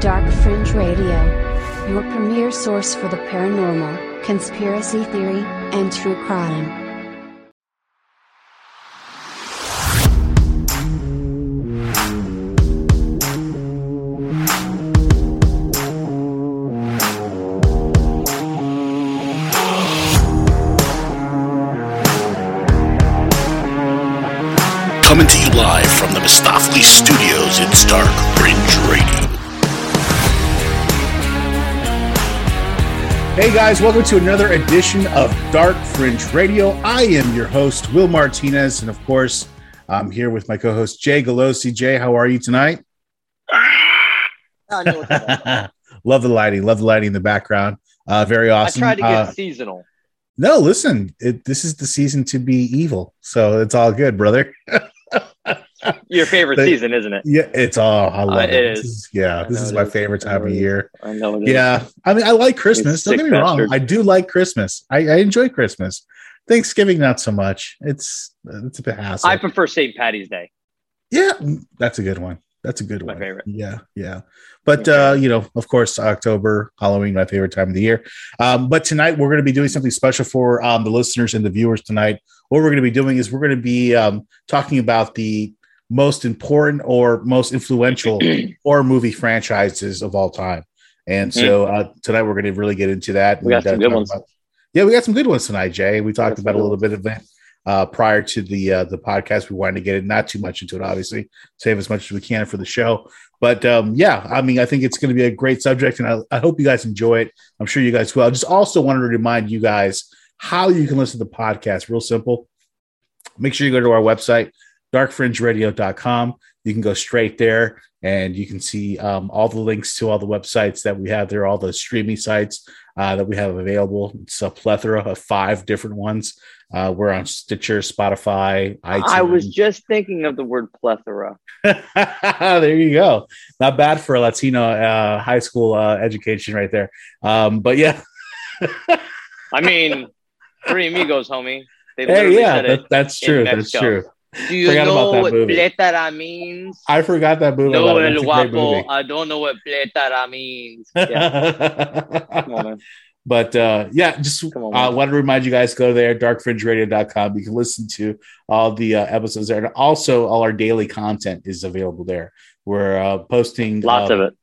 Dark Fringe Radio, your premier source for the paranormal, conspiracy theory, and true crime. Hey guys, welcome to another edition of Dark Fringe Radio. I am your host, Will Martinez, and of course, I'm here with my co host, Jay Galosi. Jay, how are you tonight? I know what that is. love the lighting, love the lighting in the background. Uh, very I awesome. tried to get Uh, seasonal. no, listen, it, this is the season to be evil, so it's all good, brother. Your favorite season, isn't it? Yeah, it's all. I love Uh, it. it This is. yeah, I this is my is. favorite time of year. I know is. Yeah, I mean, I like Christmas. Don't get me wrong. bastard. I do like Christmas. I, I enjoy Christmas. Thanksgiving, not so much. It's it's a bit hassle. I prefer St. Patty's Day. yeah, that's a good one. That's a good My one. favorite. Yeah, yeah. But My uh, you know, of course, October, Halloween, my favorite time of the year. Um, but tonight we're going to be doing something special for um, the listeners and the viewers tonight. What we're going to be doing is we're going to be um, talking about the most important or most influential horror movie franchises of all time. And so uh, tonight we're going to really get into that. Mm-hmm. We got some good ones. about- yeah, we got some good ones tonight, Jay. We talked some about a little bit of it uh, prior to the uh, the podcast. We wanted to get it not too much into it, obviously, save as much as we can for the show. But um, yeah, I mean, I think it's going to be a great subject, and I, I hope you guys enjoy it. I'm sure you guys will. I just also wanted to remind you guys how you can listen to the podcast. Real simple. Make sure you go to our website, darkfringeradio.com. You can go straight there and you can see um, all the links to all the websites that we have there, all the streaming sites uh, that we have available. It's a plethora of five different ones. Uh, we're on Stitcher, Spotify, iTunes. I was just thinking of the word plethora. there you go. Not bad for a Latino uh, high school uh, education right there. Um, but yeah, I mean, Three Amigos, homie. They hey, yeah, that, that's true. That's true. Do you forgot about know that what movie. pletara means? I forgot that movie. No, el That's a great guapo. I don't know what pletara means. Yeah, come on, man. but uh, yeah, just Come on, uh, want to remind you guys go there, darkfringeradio.com. You can listen to all the uh, episodes there. And also, all our daily content is available there. We're uh, posting Lots uh, of it.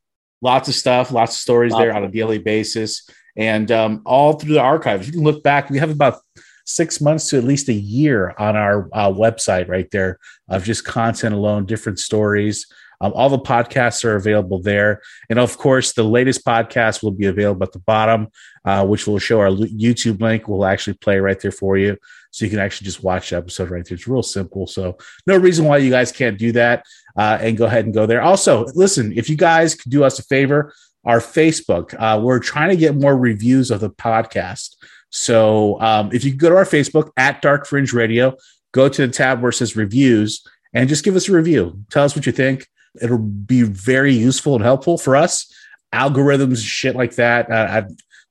lots of stuff, lots of stories Lots there of on a daily basis, and um, all through the archives. You can look back. We have about six months to at least a year on our uh, website right there of just content alone, different stories. Um, all the podcasts are available there, and of course, the latest podcast will be available at the bottom, uh, which will show our YouTube link. Will actually play right there for you, so you can actually just watch the episode right there. It's real simple, so no reason why you guys can't do that uh, and go ahead and go there. Also, listen, if you guys could do us a favor, our Facebook, uh, we're trying to get more reviews of the podcast. So um, if you go to our Facebook at Dark Fringe Radio, go to the tab where it says reviews and just give us a review. Tell us what you think. It'll be very useful and helpful for us. Algorithms, shit like that. Uh, I,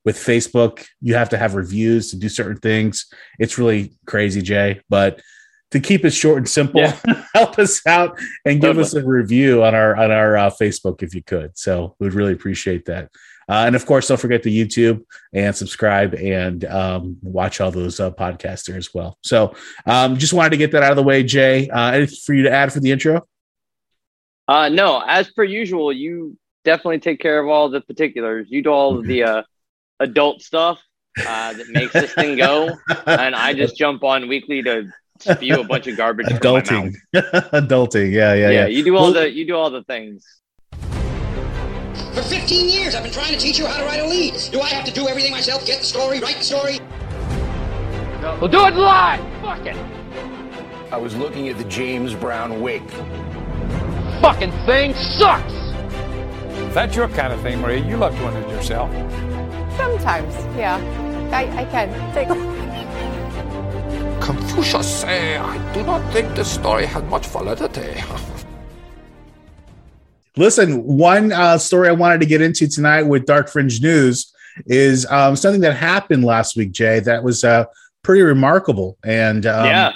with Facebook, you have to have reviews to do certain things. It's really crazy, Jay. But to keep it short and simple, Yeah. help us out and give Totally. us a review on our on our uh, Facebook if you could. So we'd really appreciate that. Uh, and of course, don't forget the YouTube and subscribe and um, watch all those uh, podcasts there as well. So um, just wanted to get that out of the way, Jay. Uh, anything for you to add for the intro? Uh, no, as per usual, you definitely take care of all the particulars. You do all of the uh, adult stuff uh, that makes this thing go, and I just jump on weekly to spew a bunch of garbage. adulting, adulting. Yeah, yeah, Yeah, yeah. you do all Well- the you do all the things. For 15 years, I've been trying to teach you how to write a lead. Do I have to do everything myself? Get the story, write the story? We'll do it live. Fuck it. I was looking at the James Brown wig. Fucking thing sucks. If that's your kind of thing, Maria, you love doing it yourself. Sometimes, yeah. I, I can take Confucius say, I do not think the story had much validity. Listen, one uh, story I wanted to get into tonight with Dark Fringe News is um, something that happened last week, Jay, that was uh, pretty remarkable. And um, yeah.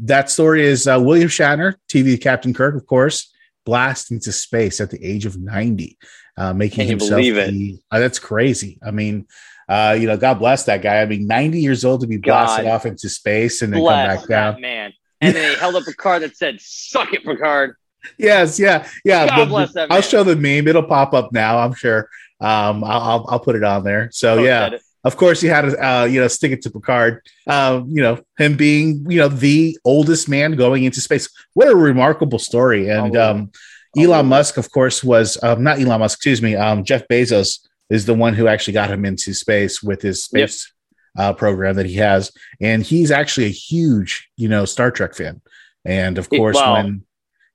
that story is uh, William Shatner, TV Captain Kirk, of course, blast into space at the age of 90. uh, making Can himself. believe it? the- uh, that's crazy. I mean, uh, you know, God bless that guy. I mean, 90 years old to be blasted God off into space and then come back down. man. And then he held up a card that said, Suck it, Picard. Yes, yeah, yeah. God but bless that I'll show the meme. It'll pop up now. I'm sure. Um, I'll I'll, I'll put it on there. So yeah, of course he had to uh, you know stick it to Picard. Um, you know him being you know the oldest man going into space. What a remarkable story. And um, Elon Musk, of course, was um, not Elon Musk. Excuse me. Um, Jeff Bezos is the one who actually got him into space with his space uh, program that he has, and he's actually a huge you know Star Trek fan. And of course, wow. when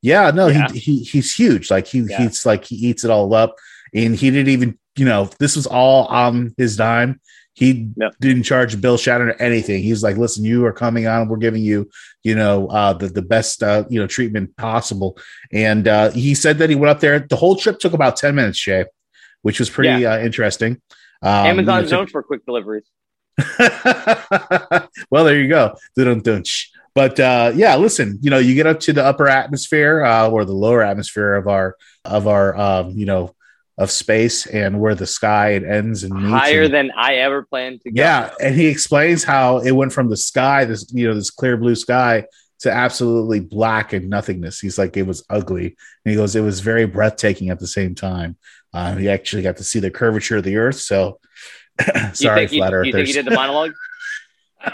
yeah, no, Yeah. he, he he's huge. Like he Yeah. he's like he eats it all up, and he didn't even you know this was all on his dime. He Yep. didn't charge Bill Shatner anything. He's like, listen, you are coming on. We're giving you, you know, uh, the the best uh, you know treatment possible. And uh, he said that he went up there. The whole trip took about ten minutes, Jay, which was pretty uh, interesting. Um, Amazon's known for quick deliveries. well, there you go. Dun-dun-dun-sh. But uh, yeah, listen, you know, you get up to the upper atmosphere uh, or the lower atmosphere of our of our um, you know of space and where the sky it ends and meets Higher and- than I ever planned to go. yeah, and he explains how it went from the sky, this you know, this clear blue sky, to absolutely black and nothingness. He's like, it was ugly, and he goes, it was very breathtaking at the same time. Uh, he actually got to see the curvature of the Earth. So, You sorry, think, you, flat you think he did the monologue?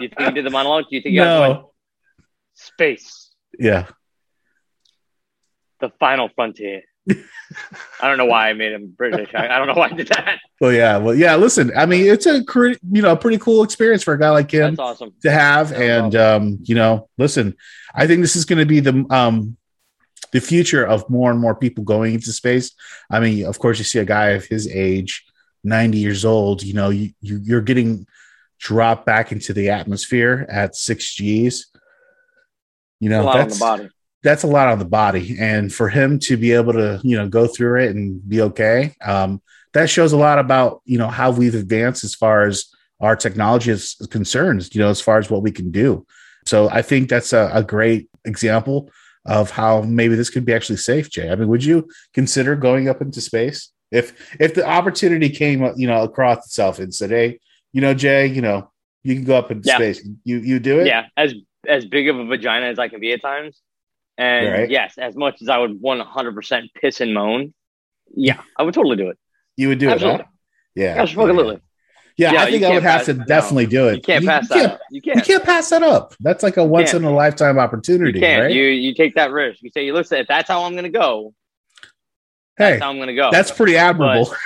you think he did the monologue? Do you think he also went, no, space, yeah, the final frontier? I don't know why I made him British. I, I don't know why I did that. well, yeah, well, yeah. Listen, I mean, it's a cre- you know, a pretty cool experience for a guy like him. That's awesome. to have That's and um you know listen i think this is going to be the um the future of more and more people going into space i mean of course you see a guy of his age 90 years old you know you, you you're getting dropped back into the atmosphere at 6 g's you A know that's the body. that's a lot on the body. And for him to be able to you know go through it and be okay um, that shows a lot about you know how we've advanced as far as our technology is concerned you know as far as what we can do. So i think that's a, a great example of how maybe this could be actually safe jay. I mean would you consider going up into space if if the opportunity came you know across itself and said hey you know jay you know you can go up into Yeah. space. You you do it? Yeah, as as big of a vagina as I can be at times. And Right. yes, as much as I would 100% piss and moan, yeah, I would totally do it. you would do Absolutely. it huh? yeah Absolutely. Yeah, Yeah, I think I would have to definitely do it. You can't pass that can't, up. You You can't. can't pass that up. That's like a once in a lifetime opportunity, You can't. right? You you take that risk. You say, you listen, if that's how I'm going to go, hey, that's how I'm going to go. that's pretty admirable.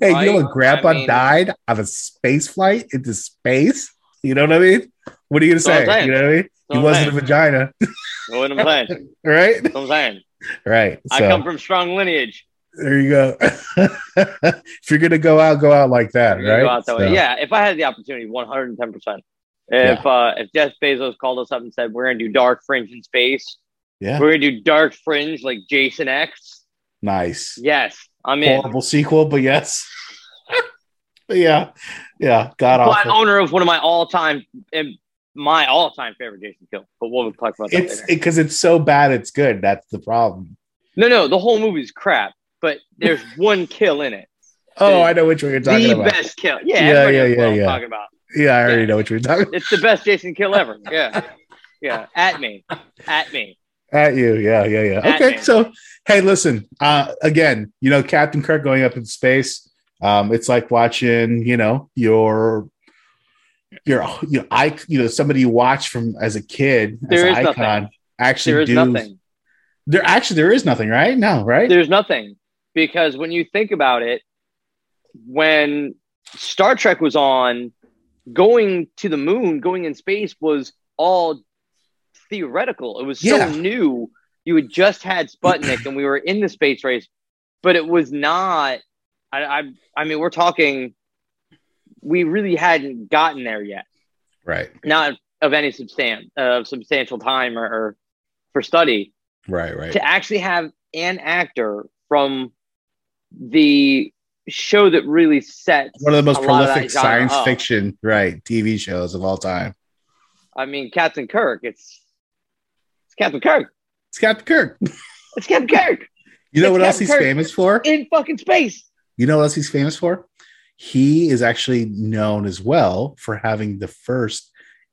hey, you know when Grandpa I mean- died on a space flight into space? You know what I mean? What are you gonna That's say? saying. You know what I mean? That's He I'm wasn't a vagina, You what I'm saying? right? That's what I'm saying. Right. I come from strong lineage. there you go. if you're gonna go out, go out like that, right? go out that way. Yeah, if I had the opportunity, 110. percent If uh, if Jeff Bezos called us up and said we're gonna do dark fringe in space, yeah. we're gonna do dark fringe like Jason X. Nice. Yes, I'm in. Horrible sequel, but yes. but yeah, yeah. God But awful. owner of one of my all time and my all time favorite Jason kill. But we'll talk about that It's because it's so bad, it's good. That's the problem. no, no, the whole movie's crap. But there's one kill in it. Oh, I know which one you're talking the about. The best kill. Yeah, Yeah, yeah, yeah, I'm yeah. talking about. Yeah, I already Yeah. know what you're talking It's the best Jason kill ever. Yeah, yeah. At me, at me. at you. Yeah, yeah, yeah. At Okay, me. so hey, listen. Uh, again, you know, Captain Kirk going up in space. Um, it's like watching, you know, your your you know, I you know somebody you watch from as a kid There as an icon nothing. actually There is do nothing. there actually there is nothing right no right There's nothing because when you think about it, when Star Trek was on, going to the moon, going in space was all theoretical. It was so Yeah. new. You had just had Sputnik, and we were in the space race, but it was not. I, I, I mean, we're talking. We really hadn't gotten there yet. right Not of any substan- uh, substantial time or, or for study right right to actually have an actor from the show that really set one of the most of prolific science up. fiction right TV shows of all time. I mean, Captain Kirk. It's it's Captain Kirk. It's Captain Kirk. It's Captain Kirk. You know It's what else he's Kirk famous for? in fucking space. You know what else he's famous for? He is actually known as well for having the first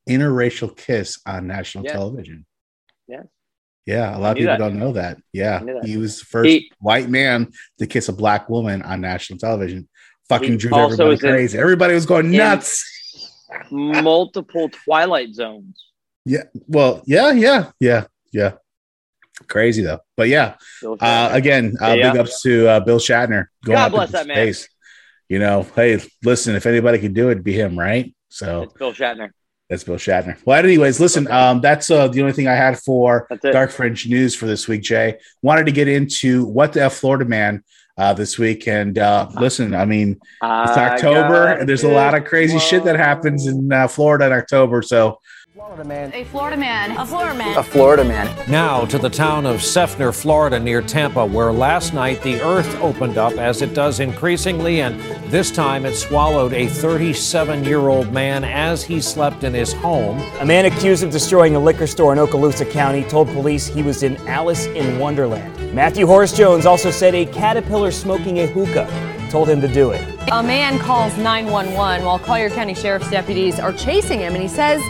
interracial kiss on national Yes. television. Yes. Yeah, a lot of people that. don't know that. Yeah, that. he was the first He- white man to kiss a black woman on national television. Fucking also everybody is in- crazy. everybody was going nuts. Multiple Twilight Zones. Yeah. Well, yeah, yeah, yeah, yeah. Crazy though. But yeah, uh, again, uh, Yeah. big ups to uh, Bill Shatner. God bless that man. space. You know, hey, listen, if anybody could do it, it'd be him, right? So it's Bill Shatner. that's Bill Shatner. Well, anyways, listen, um, that's uh, the only thing I had for Dark Fringe news for this week, Jay. Wanted to get into what the F Florida man uh, this week. And uh, listen, I mean, it's October, and there's a lot of crazy shit that happens in uh, Florida in October. So Florida man. A Florida man. A Florida man. A Florida man. Now to the town of Seffner, Florida, near Tampa, where last night the earth opened up as it does increasingly, and this time it swallowed a 37 year old man as he slept in his home. A man accused of destroying a liquor store in Okaloosa County told police he was in Alice in Wonderland. Matthew Horace Jones also said a caterpillar smoking a hookah told him to do it. A man calls 911 while Collier County Sheriff's deputies are chasing him, and he says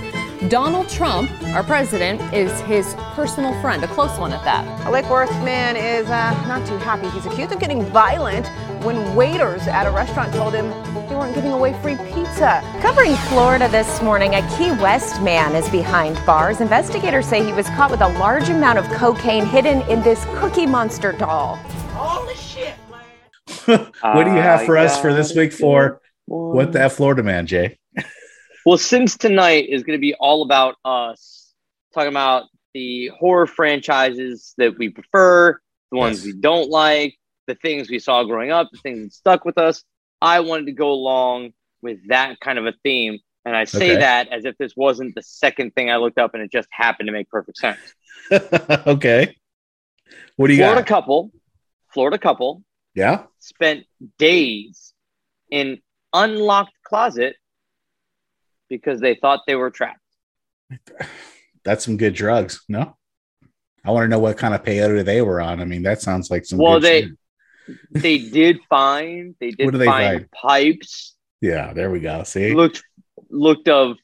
Donald Trump, our president, is his personal friend, a close one at that. A Lake Worth man is uh, not too happy. He's accused of getting violent when waiters at a restaurant told him they weren't giving away free pizza. Covering Florida this morning, a Key West man is behind bars. Investigators say he was caught with a large amount of cocaine hidden in this Cookie Monster doll. Holy shit! man. what do you have I for us for this week for what the F Florida man, Jay? Well, since tonight is going to be all about us talking about the horror franchises that we prefer, the ones Yes. we don't like, the things we saw growing up, the things that stuck with us. I wanted to go along with that kind of a theme. And I say Okay. that as if this wasn't the second thing I looked up and it just happened to make perfect sense. okay. What do you Florida got? couple, Florida couple Yeah. spent days in unlocked closet because they thought they were trapped. That's some good drugs. No. I want to know what kind of peyote they were on. I mean, that sounds like some. Well, good they they did find they did they find, find? pipes Yeah, there we go. See. looked looked of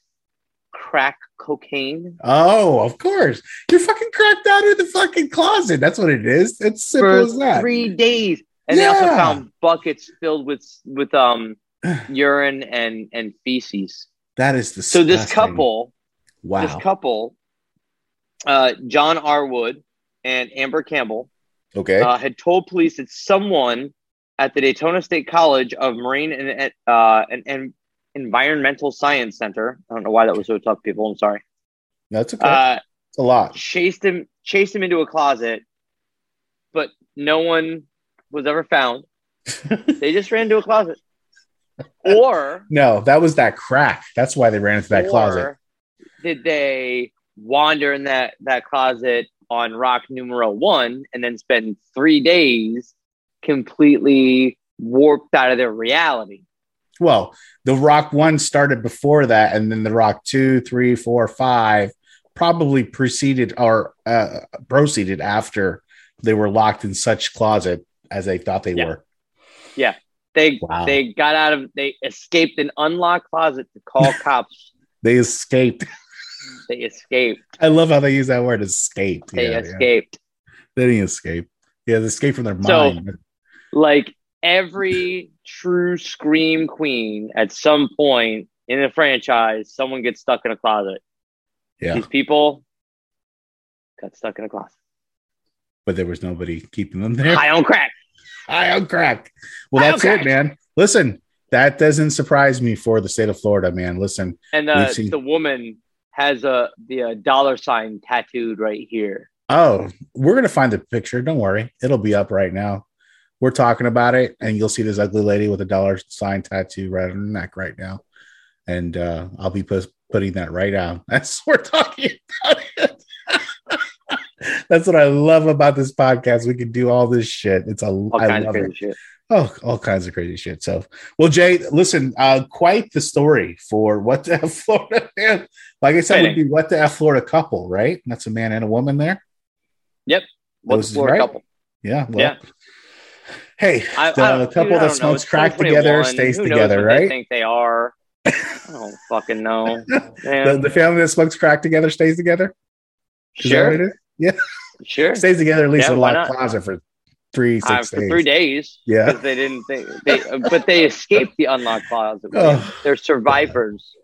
crack cocaine Oh, of course. You're fucking cracked out of the fucking closet. That's what it is. It's simple for as that. three days, and they also found buckets filled with with um urine and and feces. That is the So this couple, Wow. this couple, uh, John R. Wood and Amber Campbell, okay. uh, had told police that someone at the Daytona State College of Marine and uh, and, and Environmental Science Center. I don't know why that was so tough, people. I'm sorry. That's okay. Uh, it's a lot. chased him, chased him into a closet, but no one was ever found. they just ran into a closet, or No, that was that crack. That's why they ran into that or closet. Did they wander in that that closet on rock numero one and then spend three days completely warped out of their reality? Well, the Rock one started before that, and then the Rock two, three, four, five probably preceded or uh, proceeded after they were locked in such closet as they thought they Yeah. were. Yeah. They Wow. they got out of they escaped an unlocked closet to call cops. They escaped. They escaped. I love how they use that word escaped. They Yeah, yeah. escaped. They didn't escape. Yeah, they escaped from their So- mind. Like every true scream queen at some point in a franchise, someone gets stuck in a closet. yeah, These people got stuck in a closet. but there was nobody keeping them there. High on crack. High on crack. Well, that's crack. it, man. Listen, that doesn't surprise me for the state of Florida, man. Listen, And uh, We've seen- the woman has a the uh, dollar sign tattooed right here. Oh, we're gonna find the picture. Don't worry, it'll be up right now. We're talking about it, and you'll see this ugly lady with a dollar sign tattoo right on her neck right now. And uh, I'll be put, putting that right out. That's what we're talking about. It. That's what I love about this podcast. We can do all this shit. It's a All I kinds of love crazy it. shit. Oh, all kinds of crazy shit. So, well, Jay, listen, uh, quite the story for what the F Florida man. Like I said, would be what the F Florida couple, right? That's a man and a woman there. Yep. What's Those- Florida right? couple? Yeah. Well, Yeah. Hey, I, the, I couple dude, that smokes crack together stays together, what They right? think they are. I don't fucking know. The, the family that smokes crack together stays together. Is Sure. What it is? Yeah. Sure. Stays together at least Yeah, in a why locked closet for three, Uh, for days. three days. Yeah. Because they didn't think they, but they escaped the unlocked closet. Oh. They're survivors.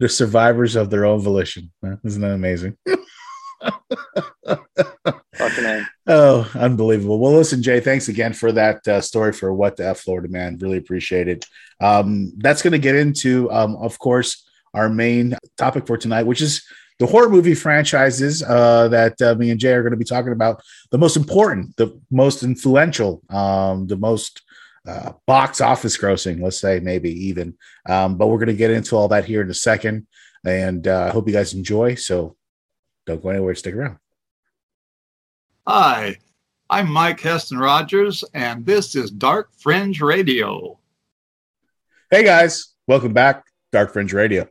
They're survivors of their own volition. Isn't that amazing? Oh, unbelievable. Well, listen, Jay, thanks again for that uh, story for What the F Florida Man. Really appreciate it. Um, that's going to get into, um, of course, our main topic for tonight, which is the horror movie franchises uh, that uh, me and Jay are going to be talking about. The most important, the most influential, um, the most uh, box office grossing, let's say, maybe even. Um, but we're going to get into all that here in a second. And uh, I hope you guys enjoy. So don't go anywhere. Stick around. Hi, I'm Mike Heston Rogers, and this is Dark Fringe Radio. Hey guys, welcome back, Dark Fringe Radio.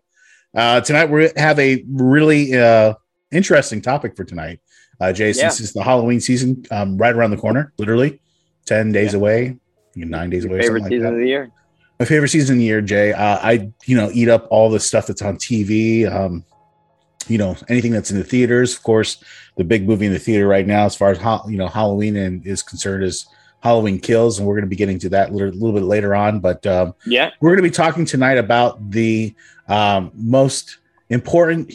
Uh, tonight we have a really uh, interesting topic for tonight. Uh, Jay, since Yeah. it's the Halloween season um, right around the corner, literally 10 days away, nine days away. Favorite something like season that. of the year. My favorite season of the year, Jay. Uh, I, you know, eat up all the stuff that's on TV. Um, you know, anything that's in the theaters. Of course, the big movie in the theater right now, as far as ha- you know, Halloween and is concerned, is Halloween Kills, and we're going to be getting to that a little, little bit later on. But um, Yeah. we're going to be talking tonight about the um, most important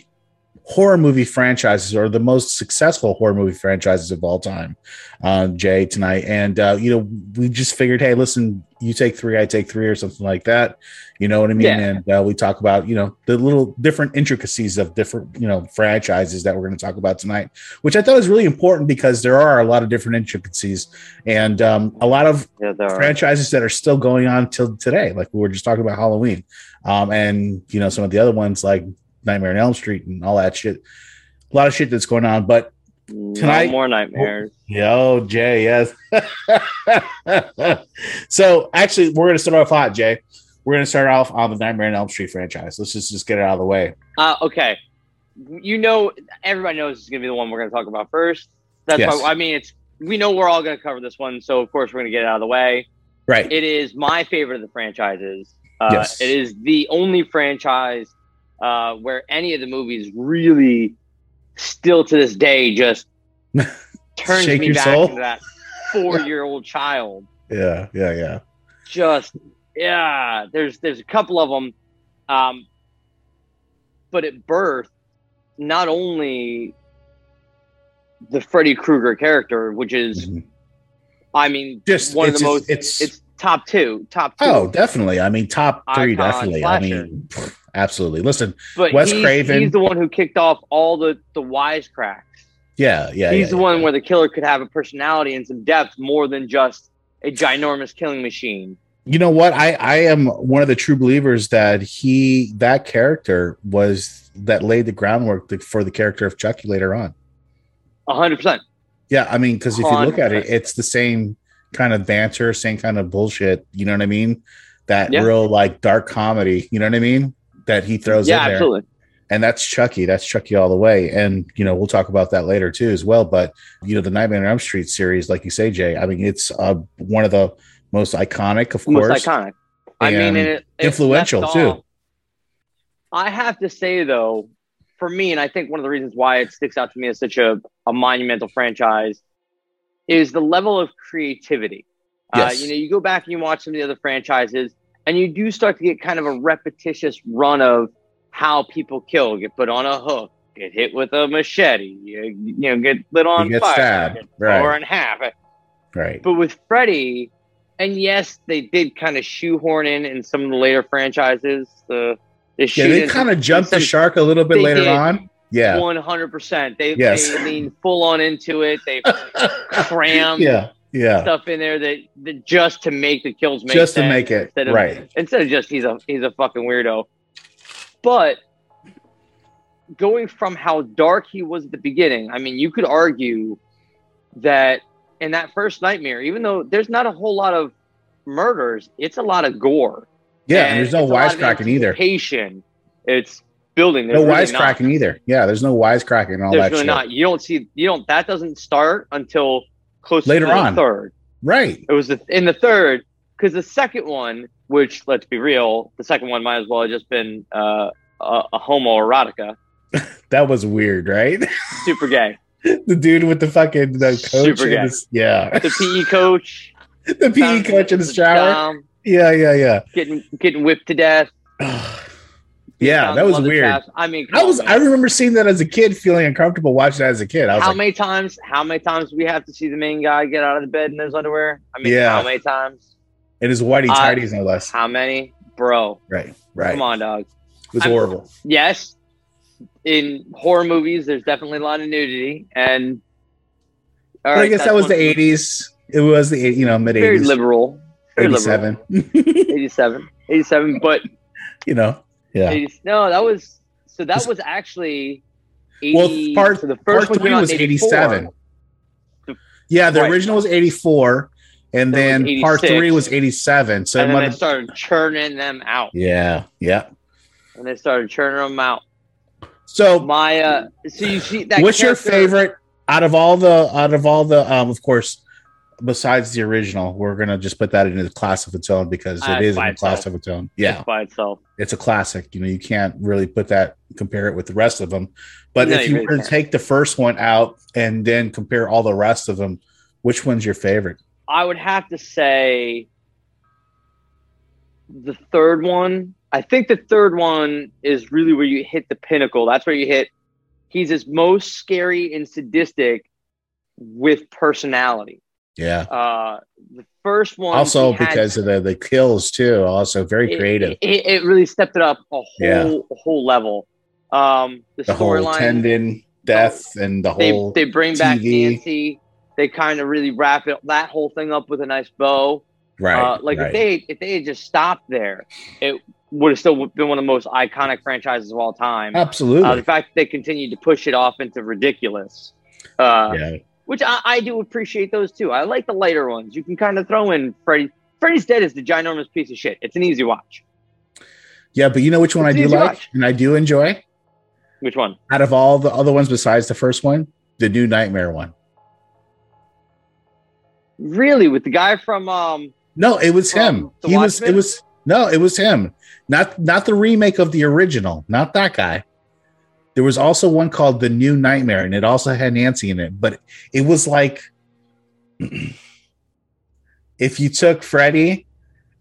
horror movie franchises or the most successful horror movie franchises of all time, uh, Jay, tonight. And, uh, you know, we just figured, hey, listen, you take three, I take three, or something like that. You know what I mean? Yeah. And uh, we talk about, you know, the little different intricacies of different, you know, franchises that we're going to talk about tonight, which I thought was really important because there are a lot of different intricacies and um, a lot of Yeah, there are. franchises that are still going on till today. Like we were just talking about Halloween, um, and you know some of the other ones like Nightmare on Elm Street and all that shit. A lot of shit that's going on, but tonight no more nightmares. Yo, Jay, yes. so actually, we're gonna start off hot, Jay. We're gonna start off on the Nightmare on Elm Street franchise. Let's just just get it out of the way. Uh, okay. You know, everybody knows it's going to be the one we're going to talk about first. That's Yes. why, I mean, it's, we know we're all going to cover this one. So, of course, we're going to get it out of the way. Right. It is my favorite of the franchises. Uh, Yes. It is the only franchise uh, where any of the movies really, still to this day, just turns me back soul? into that four year old child. Yeah, yeah, yeah. Just yeah, there's there's a couple of them, um, but at birth, not only the Freddy Krueger character, which is, I mean, Mm-hmm. Just- one of the most. it's- It's, top two, top two. Oh, definitely. I mean, top three, Icon definitely. I mean, absolutely. Listen, but Wes he's, Craven. he's the one who kicked off all the the wisecracks. yeah, yeah, he's yeah, the one where the killer could have a personality and some depth more than just a ginormous killing machine. You know what? I I am one of the true believers that he that character was that laid the groundwork for the character of Chucky later on. A hundred percent. Yeah, I mean, because if you look at it, it's the same kind of banter, same kind of bullshit. You know what I mean? That Yeah. real like dark comedy. You know what I mean? That he throws Yeah, in there. absolutely. And that's Chucky. That's Chucky all the way. And you know, we'll talk about that later too, as well. But you know, the Nightmare on Elm Street series, like you say, Jay. I mean, it's uh, one of the most iconic, of Most course. iconic. I mean, it, influential too. I have to say though, for me, and I think one of the reasons why it sticks out to me as such a, a monumental franchise is the level of creativity. Uh, Yes. you know, you go back and you watch some of the other franchises, and you do start to get kind of a repetitious run of how people kill, get put on a hook, get hit with a machete, you, you know, get lit on get fire, stabbed, get right. torn in half. Right. But with Freddy, and yes, they did kind of shoehorn in in some of the later franchises. The, the Yeah, they kind of jumped the shark a little bit later did. on. Yeah. One hundred percent. They Yes. they lean full on into it. They cram Yeah. Yeah. stuff in there that, that just to make the kills make sense. Just to make it, instead of, right. Instead of just he's a he's a fucking weirdo. But going from how dark he was at the beginning, I mean, you could argue that in that first nightmare, even though there's not a whole lot of murders, it's a lot of gore. Yeah, and there's no it's a lot of wisecracking either. It's building. No There's really not. wisecracking either. Yeah, there's no wisecracking and all There's that really shit. not. You don't see. You don't. That doesn't start until close Later to the on. third. Right. It was the, in the third because the second one, which let's be real, the second one might as well have just been uh, a, a homoerotica, That was weird, right? super gay. the dude with the fucking the coach. Super gay. his- yeah. The PE coach, the PE coach in the shower. Dom, Yeah, yeah, yeah. getting getting whipped to death. Yeah, that was weird. I mean, I was on, I remember seeing that as a kid, feeling uncomfortable watching that as a kid. I was how like, many times? How many times we have to see the main guy get out of the bed in his underwear? I mean, Yeah. how many times? it is whitey I- tidies no less. How many, bro? Right, right. Come on, dog. It was I'm- horrible. Yes, in horror movies, there's definitely a lot of nudity, and But I guess that was the eighties. It was the you know mid very eighties, liberal, very eighty liberal. seven. 87, 87, but you know, yeah. 80, no, that was so that was actually 80, Well, part so the part first one three was in eighty 84. seven. Yeah, the Right. original was eighty four, and Then then part three was eighty seven. So and then they started churning them out, yeah, yeah. and they started churning them out. So My, uh, so you see that. what's your favorite out of all the out of all the um of course besides the original we're gonna just put that into the class of its own because Uh, it is in by a class of its own yeah by itself? it's a classic you know you can't really put that compare it with the rest of them but No, if you you really were to take the first one out and then compare all the rest of them which one's your favorite I would have to say the third one. I think the third one is really where you hit the pinnacle. That's where you hit. He's his most scary and sadistic with personality. Yeah Uh, the first one also had- because of the the kills too also very it- creative It, it really stepped it up a whole Yeah. a whole level. Um, the, the whole storyline tendon death and the whole they bring back TV. Nancy. They kind of really wrap it that whole thing up with a nice bow. right Uh, like right. if they if they had just stopped there, it would have still been one of the most iconic franchises of all time. absolutely Uh, the fact that they continued to push it off into ridiculous, uh, yeah which I, I do appreciate those too. I like the lighter ones. You can kind of throw in Freddy. Freddy's Dead is the ginormous piece of shit. It's an easy watch. yeah but you know which one i do like watch. and i do enjoy Which one? out of all the other ones besides the first one, the new Nightmare one. Really, with the guy from um, No, it was him. He was. It was no, it was him. Not not the remake of the original. Not that guy. There was also one called The New Nightmare, and it also had Nancy in it. But it was like if you took Freddy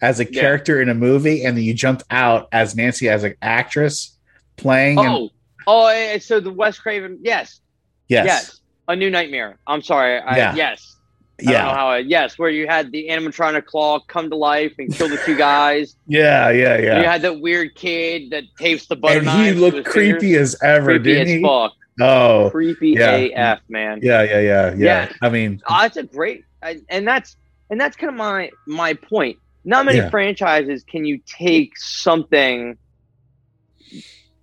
as a Yeah. character in a movie, and then you jumped out as Nancy as an actress playing. and- oh oh, eh, eh, so the Wes Craven, yes, yes, yes, a new nightmare. I'm sorry, I, Yeah. yes. I don't know yeah, how. I, yes, where you had the animatronic claw come to life and kill the two guys. yeah, yeah, And you had that weird kid that tapes the butter And he looked creepy fingers. as ever, creepy didn't as he? fuck. Oh, Creepy yeah. AF, man. yeah, yeah, yeah, yeah. Yeah. I mean, Oh, that's a great, I, and that's and that's kind of my my point. Not many Yeah. franchises can you take something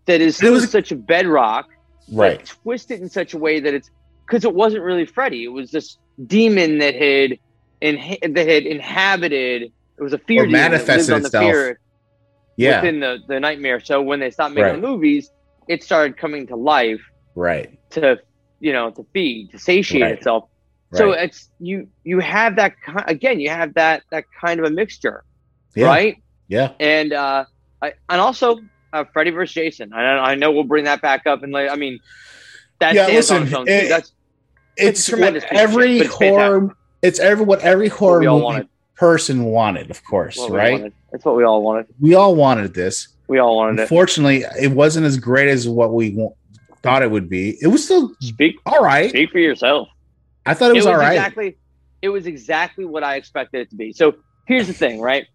that is It was- such a bedrock, right. twist it in such a way that it's because it wasn't really Freddy. It was this demon that had in, that had inhabited. It was a fear demon that manifested on the itself. fear Yeah, within the, the nightmare. So when they stopped making Right. the movies, it started coming to life right. to you know to feed to satiate Right. itself. So right. it's you you have that again. You have that that kind of a mixture, Yeah. right? Yeah, And uh, I, and also uh, Freddy versus Jason. I, I know we'll bring that back up and like I mean that Yeah, on listen, it- That's it's tremendous what piece of shit, every but it's fantastic. horror. It's every what every horror all movie wanted. person wanted, of course, what right? That's what we all wanted. We all wanted this. We all wanted it. Unfortunately, it wasn't as great as what we wa- thought it would be. It was still Speak all right. speak for yourself. I thought it was, all right. exactly it was exactly what I expected it to be. So here's the thing, right?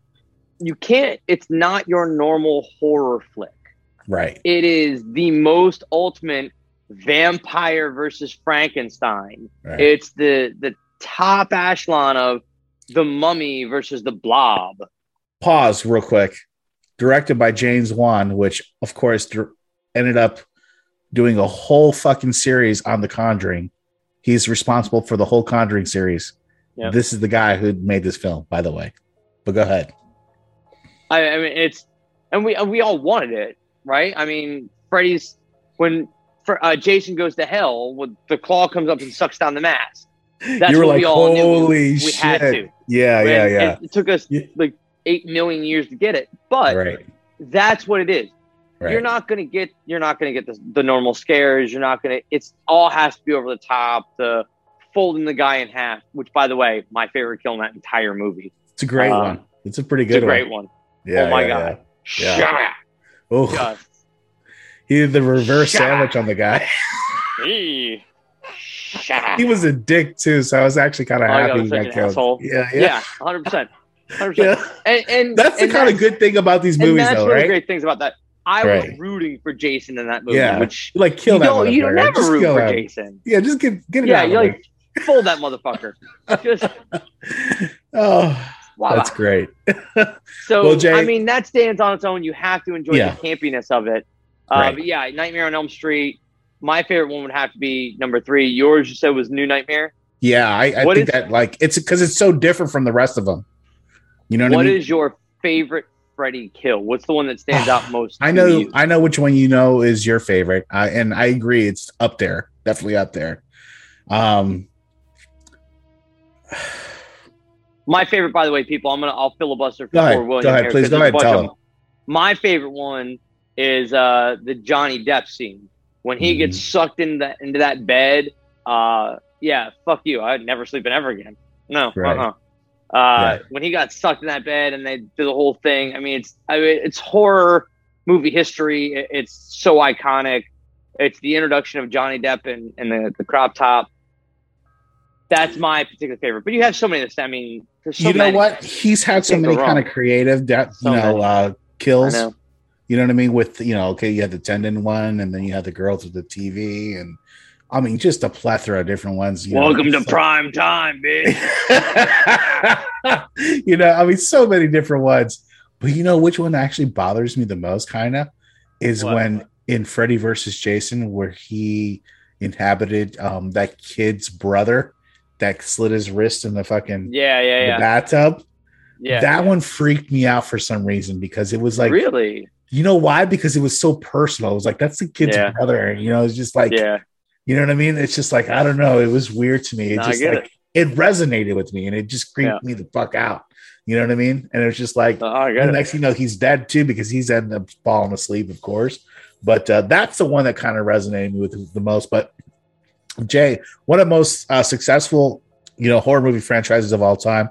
You can't. It's not your normal horror flick. right. It is the most ultimate vampire versus Frankenstein. Right. It's the the top echelon of the mummy versus the blob. Pause real quick. Directed by James Wan, which of course ended up doing a whole fucking series on The Conjuring. He's responsible for the whole Conjuring series. Yep. This is the guy who made this film, by the way. But go ahead. I, I mean, it's and we we all wanted it, right? I mean, Freddy's when Fr- uh, Jason goes to hell, when the claw comes up and sucks down the mask. That's you were what like, we all knew. holy We shit. had to. Yeah, And- yeah, yeah. It took us like eight million years to get it, but Right. that's what it is. Right. You're not gonna get you're not gonna get the, the normal scares. You're not gonna. It's all has to be over the top. The folding the guy in half, which by the way, my favorite kill in that entire movie. It's a great Uh, one. It's a pretty It's good a great one. one. Yeah. oh my yeah, god. Yeah. Yeah. Oh, Just- he did the reverse Shut sandwich on the guy. Up. he was a dick too, so I was actually kind of Oh, happy he was got an killed. asshole. Yeah, yeah. yeah, hundred percent, hundred percent. And and That's the and kind of good thing about these and movies, that's though, one of the right? great things about that. I Right. was rooting for Jason in that movie, Yeah, which You, like kill you that don't you motherfucker. never Just root for him. Jason. Yeah, just get get it Yeah, out. you of like fold that motherfucker. Just. Oh, Wow. that's great. so Well, Jay- I mean that stands on its own. You have to enjoy Yeah. the campiness of it. Uh, But yeah, Nightmare on Elm Street. My favorite one would have to be number three. Yours, you said, was New Nightmare. Yeah, I, I think is- that like it's because it's so different from the rest of them. You know what, What I mean? is your favorite Freddy kill? What's the one that stands out most? I to know, you? I know which one you know is your favorite, uh, and I agree, it's up there, definitely up there. Um, My favorite, by the way, people. I'm gonna I'll filibuster for Go ahead. William Go ahead. Please go ahead. Tell them. My favorite one is uh the Johnny Depp scene when he Mm. gets sucked into that into that bed. Uh, yeah, fuck you. I'd never sleep in ever again. No, Right. uh-uh. Uh, when he got sucked in that bed and they did the whole thing. I mean, it's I mean, it's horror movie history. It- It's so iconic. It's the introduction of Johnny Depp and, and the, the crop top. That's my particular favorite. But you have so many. That's, I mean, there's so you know many. what? He's had so many kind of creative, de- So you know, uh, kills. You know what I mean? With you know, okay, you had the tendon one, and then you had the girl through the TV, and I mean, just a plethora of different ones. You know, Welcome to like- prime time, bitch. you know, I mean, so many different ones. But you know which one actually bothers me the most, kind of, is What? when in Freddy versus Jason, where he inhabited um that kid's brother that slit his wrist in the fucking Yeah, yeah, the yeah. bathtub. Yeah. that one freaked me out for some reason because it was like, really? You know why? Because it was so personal. It was like that's the kid's Yeah. brother. You know, it's just like, Yeah. you know what I mean? It's just like I don't know. It was weird to me. It No, just like it. resonated with me, and it just creeped Yeah. me the fuck out. You know what I mean? And it was just like Oh, the next thing you know, he's dead too because he's ended up falling asleep, of course. But uh, that's the one that kind of resonated me with the most. But Jay, one of the most uh, successful, you know, horror movie franchises of all time,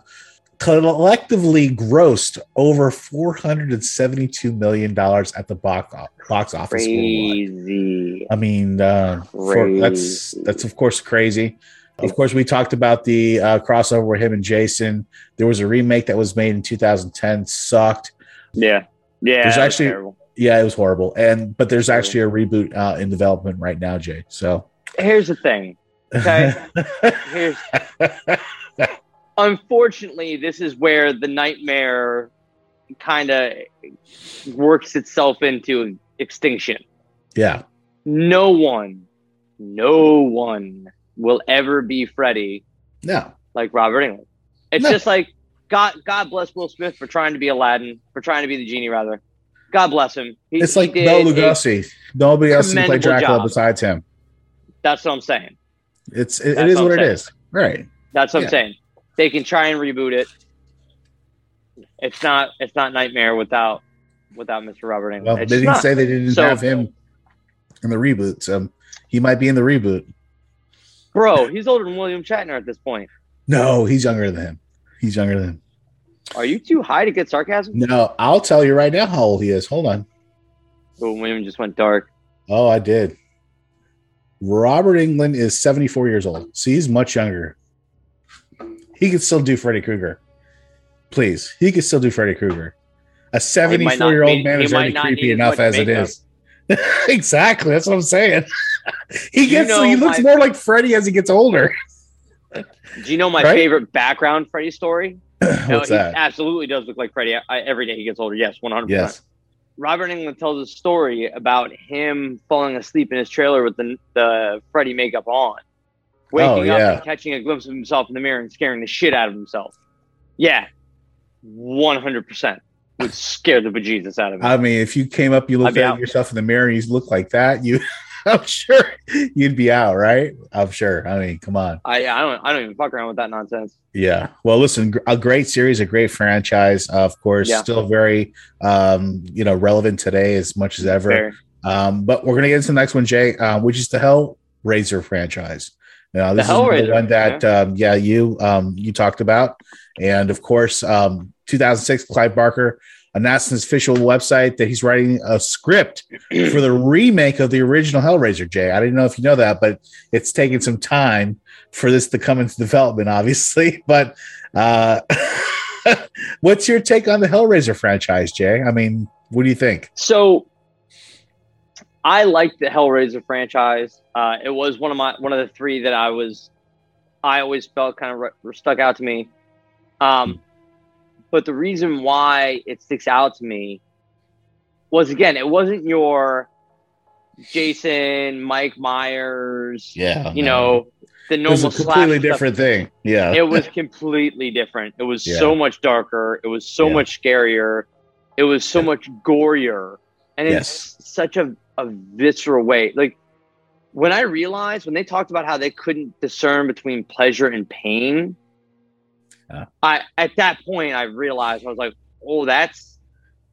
collectively grossed over four hundred and seventy-two million dollars at the box box office. worldwide. Crazy. I mean, uh, for, that's that's of course crazy. Of course, we talked about the uh, crossover with him and Jason. There was a remake that was made in 2010, sucked. Yeah. Yeah. There's actually, terrible. yeah, it was horrible. And but there's actually a reboot uh, in development right now, Jay. So Here's the thing. Okay. Here's unfortunately this is where the nightmare kind of works itself into extinction. yeah, No one, no one will ever be Freddy no, like Robert Englund. It's No. just like God. God bless Will Smith for trying to be Aladdin, for trying to be the genie. Rather, God bless him. He, it's like a- Lugosi. Nobody else can play Dracula job. besides him. That's what I'm saying. It's it, it is what what it is. Right. That's what Yeah. I'm saying. They can try and reboot it. It's not. It's not Nightmare without without Mr. Robert Englund. Well, It's they didn't not. say they didn't So- have him in the reboot, so he might be in the reboot. Bro, he's older than William Shatner at this point. No, he's younger than him. He's younger than him. Are you too high to get sarcasm? No, I'll tell you right now how old he is. Hold on. Oh, William just went dark. Oh, I did. Robert Englund is 74 years old. So he's much younger. He could still do Freddy Krueger. Please. He could still do Freddy Krueger. A 74 year old man is already creepy enough as it is. exactly. That's what I'm saying. he You gets know he looks my- more like Freddy as he gets older. Do you know my Right? favorite background Freddy story? No, What's he that? absolutely does look like Freddy I, every day he gets older. Yes, 100%. Yes. Robert Englund tells a story about him falling asleep in his trailer with the, the Freddy makeup on, waking Oh, up and catching a glimpse of himself in the mirror and scaring the shit out of himself. Yeah, 100% would scare the bejesus out of me. I mean, if you came up, you looked at yourself in the mirror, and you look like that, you I'm sure you'd be out, right? I'm sure. I mean, come on. I I don't I don't even fuck around with that nonsense. Yeah. Well, listen, a great series, a great franchise. Uh, of course, Yeah. still very, um, you know, relevant today as much as ever. Um, but we're gonna get into the next one, Jay, uh, which is the Hellraiser franchise. Now, The this is the one that, um, yeah, you um, you talked about, and of course, um, 2006, Clive Barker announced on his official website that he's writing a script for the remake of the original Hellraiser. Jay, I didn't know if you know that, but it's taken some time for this to come into development, obviously. But uh, what's your take on the Hellraiser franchise, Jay? I mean, what do you think? So I liked the Hellraiser franchise. Uh, it was one of my one of the three that I was I always felt kind of re- stuck out to me. Um, but the reason why it sticks out to me was again, it wasn't your Jason, Mike Myers, Yeah, you no. know, the normal. It was a completely slash stuff. different thing. Yeah, it was completely different. It was Yeah. so much darker. It was so Yeah. much scarier. It was so much gorier, and Yes. it's such a a visceral way. Like when I realized when they talked about how they couldn't discern between pleasure and pain, Yeah. I at that point I realized I was like, oh, that's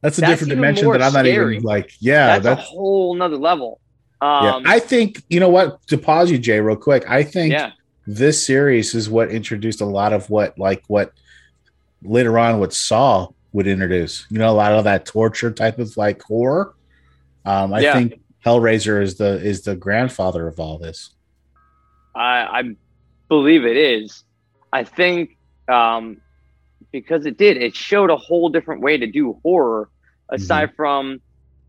that's a that's different dimension that I'm not scary. even like. Yeah, that's, that's, a whole nother level. yeah. Um, I think you know what to pause you, Jay, real quick. I think Yeah. this series is what introduced a lot of what like what later on what Saw would introduce. You know, a lot of that torture type of like horror. Um, I Yeah. think Hellraiser is the is the grandfather of all this. I, I believe it is. I think um, because it did, it showed a whole different way to do horror, aside from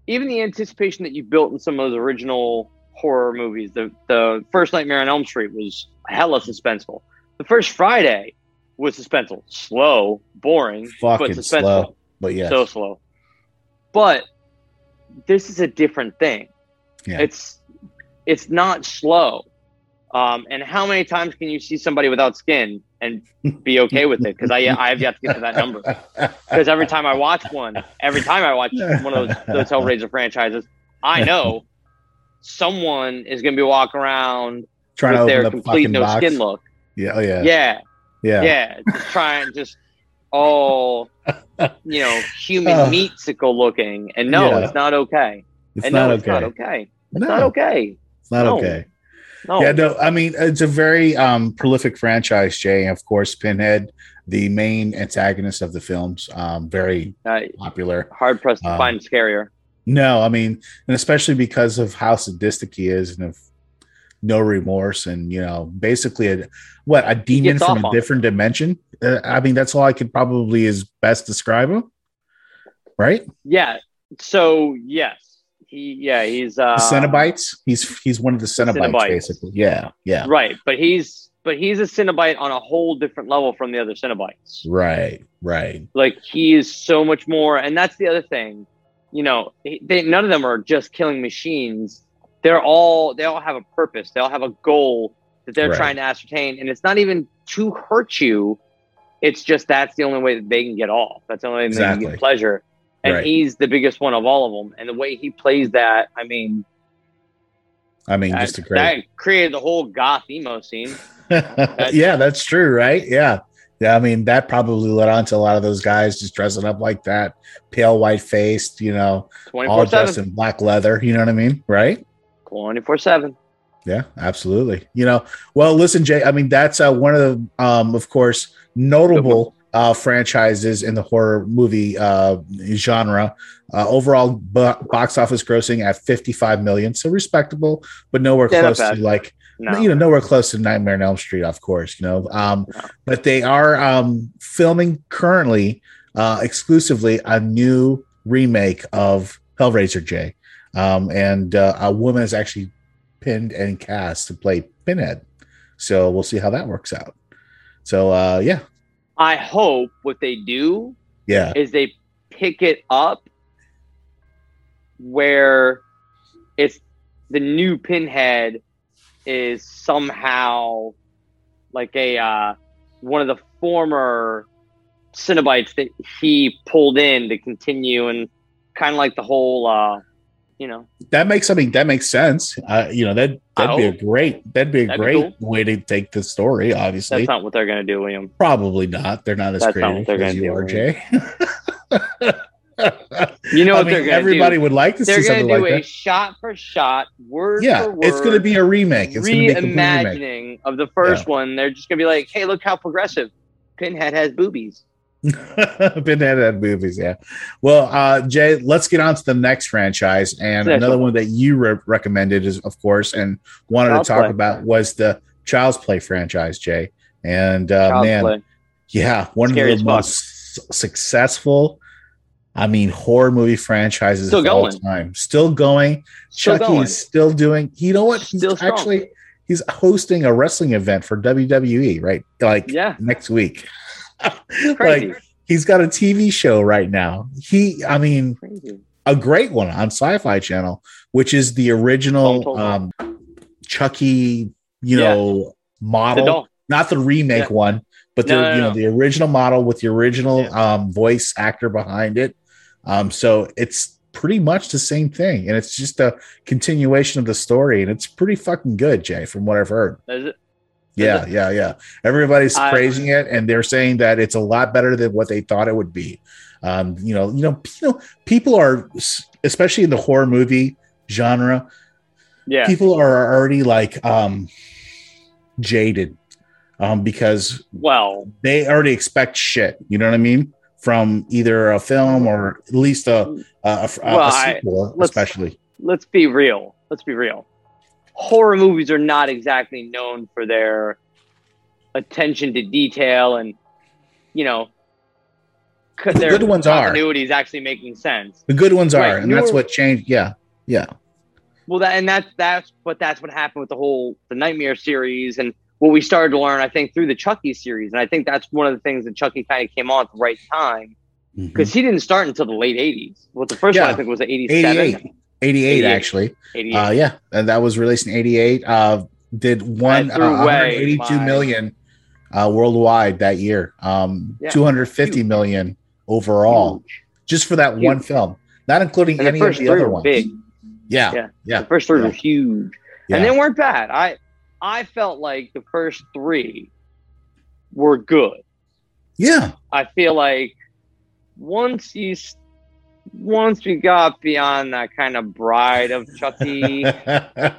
even the anticipation that you built in some of those original horror movies. The the first Nightmare on Elm Street was hella suspenseful. The first Friday was suspenseful, slow, boring, Fucking but suspenseful. slow, but yes. so slow. But this is a different thing. Yeah. It's it's not slow. Um, and how many times can you see somebody without skin and be okay with it? Because I I have yet to get to that number. Because every time I watch one, every time I watch one of those those Hellraiser franchises, I know someone is going to be walking around Trying to with their the complete no box. skin look. Yeah, oh yeah, Yeah, yeah, yeah, just trying just all you know human Oh. meatsicle looking, and no, Yeah. it's not okay. It's and not no, it's not okay. okay. It's No. not okay. It's not No. okay. No. Yeah, no, I mean it's a very um prolific franchise, Jay. Of course, Pinhead, the main antagonist of the films, um, very Uh, popular. hard pressed to Um, find scarier. No, I mean, and especially because of how sadistic he is and of no remorse, and you know, basically a what a demon from a different dimension. Uh, I mean, that's all I could probably is best describe him, right? Yeah. So yes, he yeah he's uh Cenobites. He's he's one of the Cenobites, Cenobites. basically. Yeah, yeah, right, but he's but he's a Cenobite on a whole different level from the other Cenobites. right, right. Like he is so much more, and that's the other thing. You know, they, none of them are just killing machines. They're all they all have a purpose. They all have a goal that they're Right. trying to ascertain, and it's not even to hurt you. It's just that's the only way that they can get off. That's the only way they can get pleasure. And Right. he's the biggest one of all of them. And the way he plays that, I mean, I mean, that, just great. that created the whole goth emo scene. yeah, that's true, right? Yeah. Yeah, I mean that probably led on to a lot of those guys just dressing up like that, pale white faced, you know, all 24/7. dressed in black leather. You know what I mean, right? Twenty four seven. Yeah, absolutely. You know, well, listen, Jay. I mean, that's uh, one of the, um, of course, notable uh, franchises in the horror movie uh, genre. Uh, overall bo- box office grossing at 55 million, so respectable, but nowhere Yeah, close to like, No. you know, nowhere close to Nightmare on Elm Street, of course. You know, um, but they are um, filming currently uh, exclusively a new remake of Hellraiser Jay, um, and uh, a woman is actually pinned and cast to play Pinhead. So we'll see how that works out. So uh, yeah, I hope what they do yeah, is they pick it up where it's the new pinhead is somehow like a uh, one of the former Cenobites that he pulled in to continue and kind of like the whole uh, you know, that makes something that makes sense. Uh, you know that that'd be a great that'd be a That'd be great way to take the story. Obviously, that's not what they're gonna do, William. probably not. They're not as That's not creative they're as gonna you are, Jay. You know I what mean, they're gonna everybody do? would like to they're see gonna something do like a that. shot for shot, word Yeah, for word. it's going to be a remake. It's going to be a complete remake. reimagining of the first one. They're just gonna be like, "Hey, look how progressive Pinhead has boobies." Pinhead movies, yeah. Well, uh, Jay, let's get on to the next franchise, and Next another one. one that you re- recommended is, of course, and wanted Child's to talk Play. about was the Child's Play franchise, Jay. And uh, man, Play. yeah, one Scary of the most successful. I mean, horror movie franchises Still of all going. time. Still going. Still Chucky going. is still doing. You know what? He's Still strong. actually he's hosting a wrestling event for WWE right like Yeah. next week. Crazy. like he's got a TV show right now. He, I mean, Crazy. a great one on Sci-Fi Channel, which is the original um, Chucky, you Yeah. know, model, not the remake Yeah. one, but the No, no, you know the original model with the original um, voice actor behind it. Um, so it's pretty much the same thing, and it's just a continuation of the story, and it's pretty fucking good, Jay, from what I've heard. Is it? Yeah, yeah, yeah. Everybody's I- praising it, and they're saying that it's a lot better than what they thought it would be. Um, you know, you know, you know, people are, especially in the horror movie genre, Yeah. people are already like um, jaded um, because Well, they already expect shit. You know what I mean? From either a film or at least a a, a, a Well, I- sequel, let's- especially. let's be real. Let's be real. Horror movies are not exactly known for their attention to detail and, you know, c- The good ones are. continuity is actually making sense. The good ones are, Right, and that's what changed. Yeah, yeah. Well, that and that's that's but that's what happened with the whole the Nightmare series and what we started to learn, I think, through the Chucky series, and I think that's one of the things that Chucky kind of came on at the right time mm-hmm. because he didn't start until the late '80s. Well, the first one I think was 88, '87. 88, 88. actually. 88. Uh, yeah, and that was released in '88. Uh, did one uh, away 182 my- million uh, worldwide that year. Um, Yeah. 250 million overall, just for that one film, not including any of the other ones. big. Yeah, Yeah. yeah. The first three yeah. were huge, Yeah. and they weren't bad. I I felt like the first three were good. Yeah, I feel like once you once we got beyond that kind of bride of Chucky, like all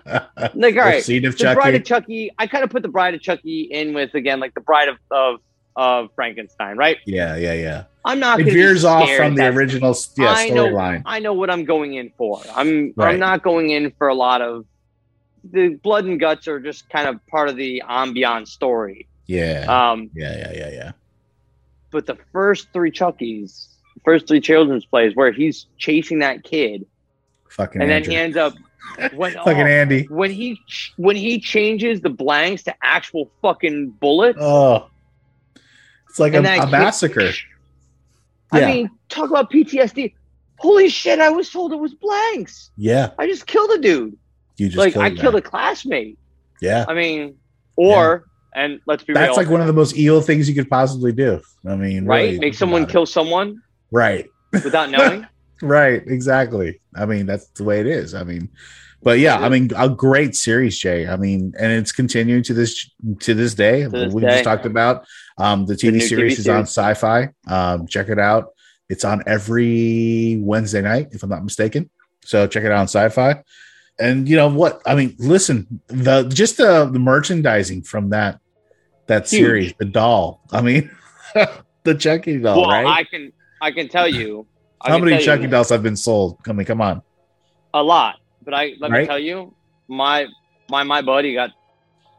The right, Seed of the bride of Chucky, I kind of put the bride of Chucky in with again like the bride of of, of Frankenstein, right? yeah, yeah, yeah. I'm not. It veers off from the original yeah, I storyline. I know what I'm going in for. I'm Right. I'm not going in for a lot of the blood and guts are just kind of part of the ambiance story. Yeah, Um, yeah, yeah, yeah, yeah. but the first three Chuckies, first three children's plays where he's chasing that kid, Fucking and then he ends up when Fucking oh, Andy. when he when he changes the blanks to actual fucking bullets. Oh, it's like a, a kid- massacre. I Yeah. mean, talk about PTSD. Holy shit! I was told it was blanks. Yeah, I just killed a dude. you just like killed I killed a classmate. Yeah, I mean, or and let's be that's real, like one of the most evil things you could possibly do. I mean, right? really Make someone about it. kill someone Right, without knowing. right, exactly. I mean, that's the way it is. I mean, but yeah, I mean, a great series, Jay. I mean, and it's continuing to this to this day. this we day. just talked about um, the TV new series TV is on Sci-Fi. Um, check it out. It's on every Wednesday night, if I'm not mistaken. So check it out on Sci-Fi. And you know what? I mean, listen, the just the, the merchandising from that that Huge. series, the doll. I mean, the Chucky doll, well, right? I can I can tell you. I How many Chucky dolls have been sold? I mean, come on. A lot, but I let Right? me tell you, my my my buddy got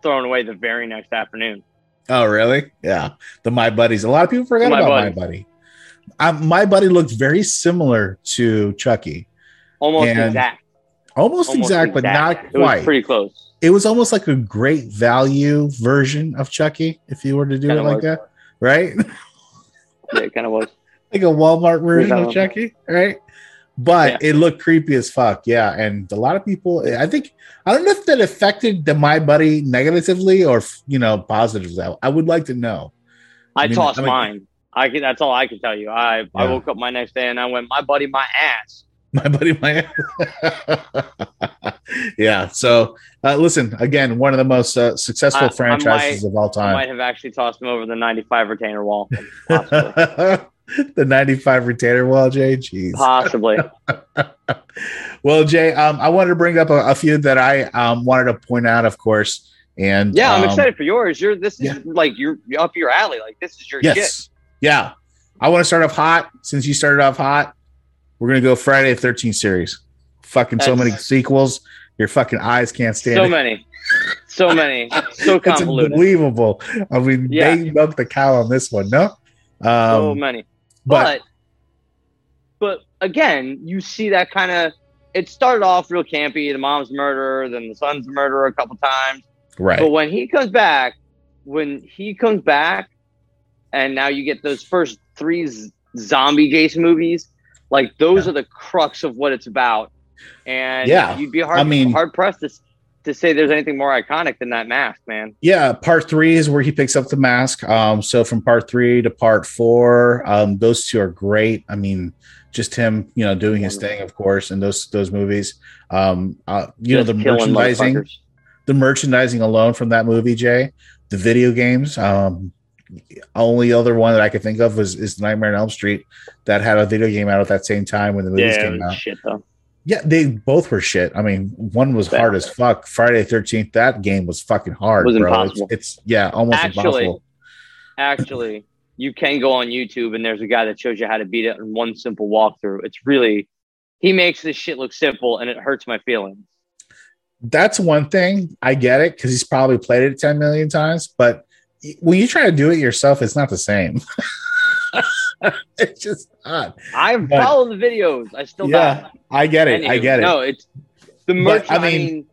thrown away the very next afternoon. Oh, really? Yeah. The My Buddies. A lot of people forget My about Buddy. My Buddy. Um, my Buddy looked very similar to Chucky. Almost exact. Almost, Almost exact, but not It was quite. pretty close. it was almost like a great value version of Chucky, if you were to do Kinda it like was. that. Right? Yeah, it kind of was. Like a Walmart version of. Chucky, right? But it looked creepy as fuck, yeah. And a lot of people, I think, I don't know if that affected the My Buddy negatively or you know positively. I, I would like to know. I, I mean, tossed I mean- mine. I can. That's all I can tell you. I I woke up my next day and I went, my buddy, my ass. My buddy my ass. yeah. So uh, listen, again, one of the most uh, successful I- I franchises might- of all I time. might have actually tossed him over the 95 retainer wall. the 95 retainer wall, Jay. Jeez. Possibly. Well, Jay, um, I wanted to bring up a, a few that I um, wanted to point out, of course. And Yeah, I'm um, excited for yours. You're this is like you're, up your alley. Like this is your Yes. shit. Yeah. I want to start off hot. Since you started off hot, we're gonna go Friday the 13th series. Fucking so many sequels. Your fucking eyes can't stand So it. many. So many. So It's unbelievable. I mean, Yeah. they milked the cow on this one, no? Um, so many. But- But but again, you see that kind of it started off real campy, the mom's murderer, then the son's murderer a couple times. Right. But when he comes back, when he comes back, and now you get those first three z- zombie Jason movies, like those are the crux of what it's about. And Yeah, you'd be hard, I mean- hard pressed to, to say there's anything more iconic than that mask, man. yeah, part three is where he picks up the mask. Um, so from part three to part four, um, those two are great. I mean, just him, you know, doing his thing, of course, in those those movies. Um, uh, you Just know, the merchandising, the merchandising alone from that movie, Jay, the video games. Um, only other one that I could think of was is Nightmare on Elm Street that had a video game out at that same time when the movies Yeah, came out. shit though. Yeah, they both were shit. I mean, one was hard as fuck. Friday Thirteenth, that game was fucking hard. Was bro. impossible. It's, it's yeah, almost Actually, impossible. actually, you can go on YouTube and there's a guy that shows you how to beat it in one simple walkthrough. It's really he makes this shit look simple and it hurts my feelings. That's one thing. I get it because he's probably played it ten million times. But when you try to do it yourself, it's not the same. it's just not. I But- follow the videos. I still Yeah, die. I get it. I get it. No, it's the merch. I I mean, mean,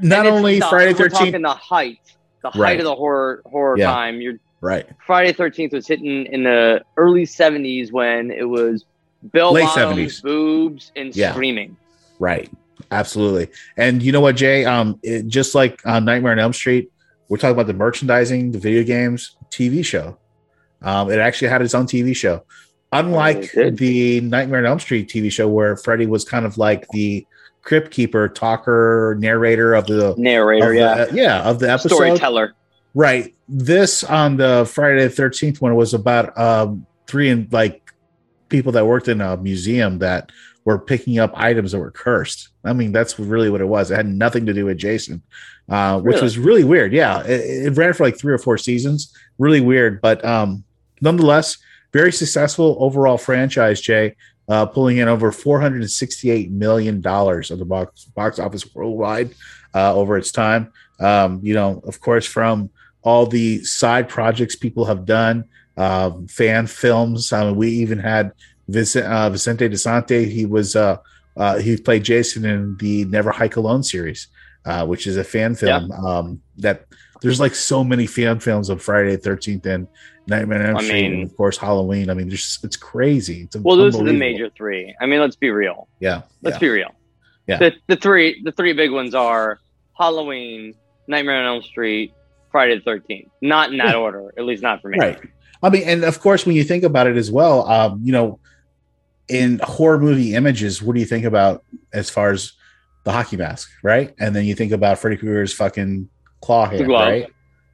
Not only the- Friday Thirteenth, talking the height, the height Right. of the horror horror Yeah. time. You're right? Friday Thirteenth was hitting in the early '70s when it was bell Late bottoms, 70s. boobs, and Yeah. screaming. Right. Absolutely. And you know what, Jay? Um, it, just like uh, Nightmare on Elm Street, we're talking about the merchandising, the video games, TV show. Um, it actually had its own TV show, unlike the Nightmare on Elm Street TV show, where Freddy was kind of like the crypt keeper, talker, narrator of the Narrator, of the- yeah. yeah, of the episode. Storyteller. Right. This on the Friday the Thirteenth one was about um, three and like people that worked in a museum that were picking up items that were cursed. I mean, that's really what it was. It had nothing to do with Jason, uh, which Really? was really weird. Yeah, it, it ran for like three or four seasons. Really weird, but um, nonetheless, very successful overall franchise. Jay. Uh, pulling in over 468 million dollars of the box box office worldwide uh, over its time. Um, you know, of course, from all the side projects people have done, um, fan films. I mean, we even had Vincent, uh, Vincente DiSanti. He was uh, uh, he played Jason in the Never Hike Alone series, uh, which is a fan film. Um, that there's like so many fan films of Friday the Thirteenth and Nightmare on Elm I Street, mean- and of course Halloween. I mean, there's it's crazy. It's Well, those are the major three. I mean, let's be real. Yeah, Let's yeah. be real. Yeah. The the three the three big ones are Halloween, Nightmare on Elm Street, Friday the Thirteenth. Not in that Yeah. order, at least not for me. Right. I mean, and of course, when you think about it as well, um, you know, in horror movie images, what do you think about as far as the hockey mask, right? And then you think about Freddy Krueger's fucking claw hand, right?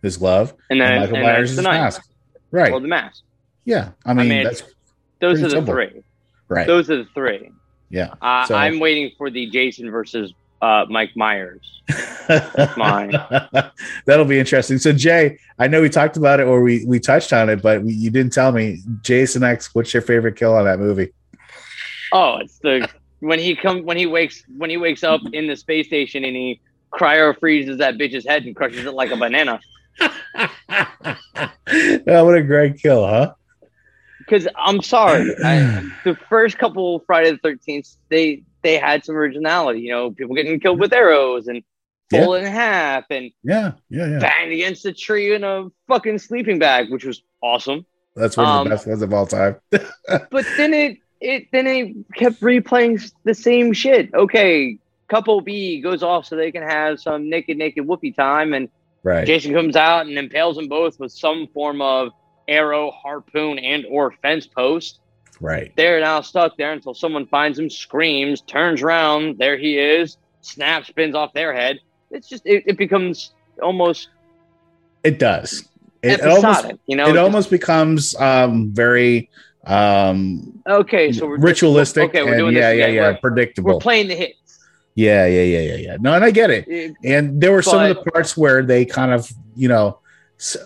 His glove, And then Michael and Myers' mask, right? Or the mask. yeah, I mean, mean, that's Those are the simple. three. right. Those are the three. yeah, Uh, So- I'm waiting for the Jason versus uh, Mike Myers. That's mine. That'll be interesting. So, Jay, I know we talked about it or we we touched on it, but we, you didn't tell me Jason X. What's your favorite kill on that movie? Oh, it's the when he come when he wakes when he wakes up in the space station and he cryo freezes that bitch's head and crushes it like a banana. Oh, what a great kill, huh? Because I'm sorry, I, the first couple Friday the Thirteenth, they they had some originality. You know, people getting killed with arrows and Yeah. in half and Yeah, yeah, yeah. banged against a tree in a fucking sleeping bag, which was awesome. That's one of Um, the best ones of all time. But then it it then it kept replaying the same shit. Okay, couple B goes off so they can have some naked naked whoopee time, and right. Jason comes out and impales them both with some form of arrow, harpoon, and or fence post. Right. They're now stuck there until someone finds him, screams, turns around, there he is, snaps, spins off their head. It's just it, it becomes almost It does. It Episodic, almost you know, it just- almost becomes um very um okay. So we're just- ritualistic okay, we're doing yeah, this yeah, yeah, We're- predictable. We're playing the hits. Yeah, yeah, yeah, yeah, yeah. No, and I get it. And there were some of the parts where they kind of, you know,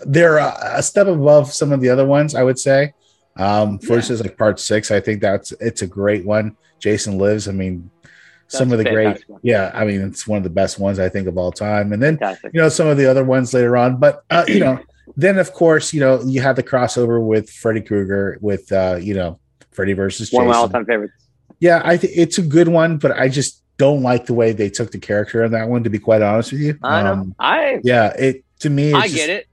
they're a, a step above some of the other ones. I would say. Um, for instance, like part six, I think that's it's a great one. Jason lives. I mean, some of the great, one. yeah. I mean, it's one of the best ones I think of all time. And then Fantastic. you know some of the other ones later on, but uh, you know, then of course, you know, you have the crossover with Freddy Krueger with uh, you know, Freddy versus Jason. One of my all-time favorites. Yeah, I think it's a good one, but I just don't like the way they took the character in that one. To be quite honest with you, I know. Um, I yeah, it to me, I just- get it.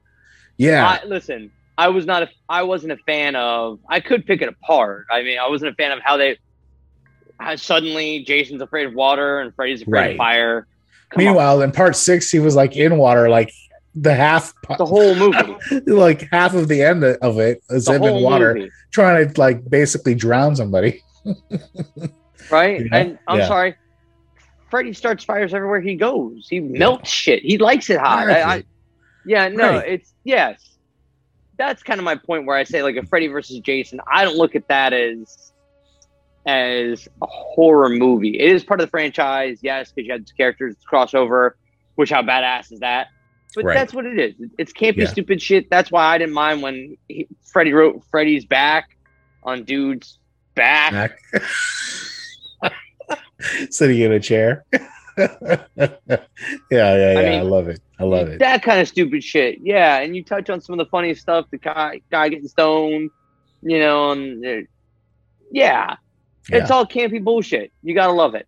Yeah, I, listen, I was not a, I wasn't a fan of. I could pick it apart. I mean, I wasn't a fan of how they. How suddenly Jason's afraid of water and Freddy's afraid Right. of fire. Come on. Meanwhile, in part six, he was like in water, like the half, the whole movie, like half of the end of it is him in water, movie. trying to like basically drown somebody. right? You know? And I'm Yeah. sorry, Freddy starts fires everywhere he goes. He melts shit. He likes it hot. I, I, yeah, no, Right. it's yes. That's kind of my point where I say like a Freddy versus Jason. I don't look at that as as a horror movie. It is part of the franchise, yes, because you had characters crossover. Which how badass is that? But Right. that's what it is. It's campy, Yeah. stupid shit. That's why I didn't mind when he, Freddy wrote Freddy's back on dude's back. Back. Sitting in a chair. yeah, yeah, yeah. I, mean, love it. I love it. That kind of stupid shit. Yeah, and you touch on some of the funny stuff. The guy, guy getting stoned, you know, and uh, yeah, it's all campy bullshit. You gotta love it.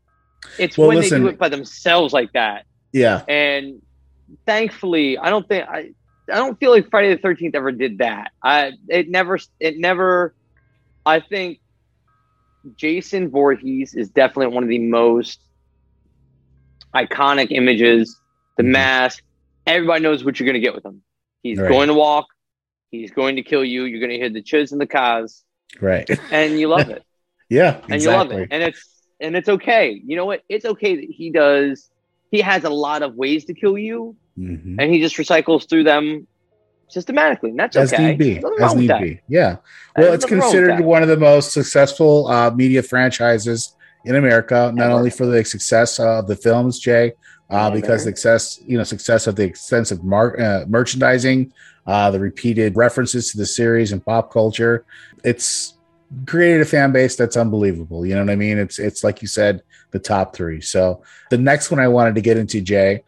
It's Well, when they do it by themselves like that. Yeah. And thankfully, I don't think I, I don't feel like Friday the Thirteenth ever did that. I it never it never. I think Jason Voorhees is definitely one of the most iconic images. The mask, everybody knows what you're going to get with him. He's Right. going to walk. He's going to kill you. You're going to hear the chiz and the cars, Right. and you love it Yeah. and you love it and it's and it's okay you know what it's okay that he does he has a lot of ways to kill you Mhm. and he just recycles through them systematically and that's As okay need be. As need that. be. Yeah. Well, it's nothing wrong with considered one of the most successful uh, media franchises in America, not only for the success of the films, Jay, uh, because the success, you know, success of the extensive mar- uh, merchandising, uh, the repeated references to the series and pop culture. It's created a fan base that's unbelievable. You know what I mean? It's it's like you said, the top three. So the next one I wanted to get into, Jay,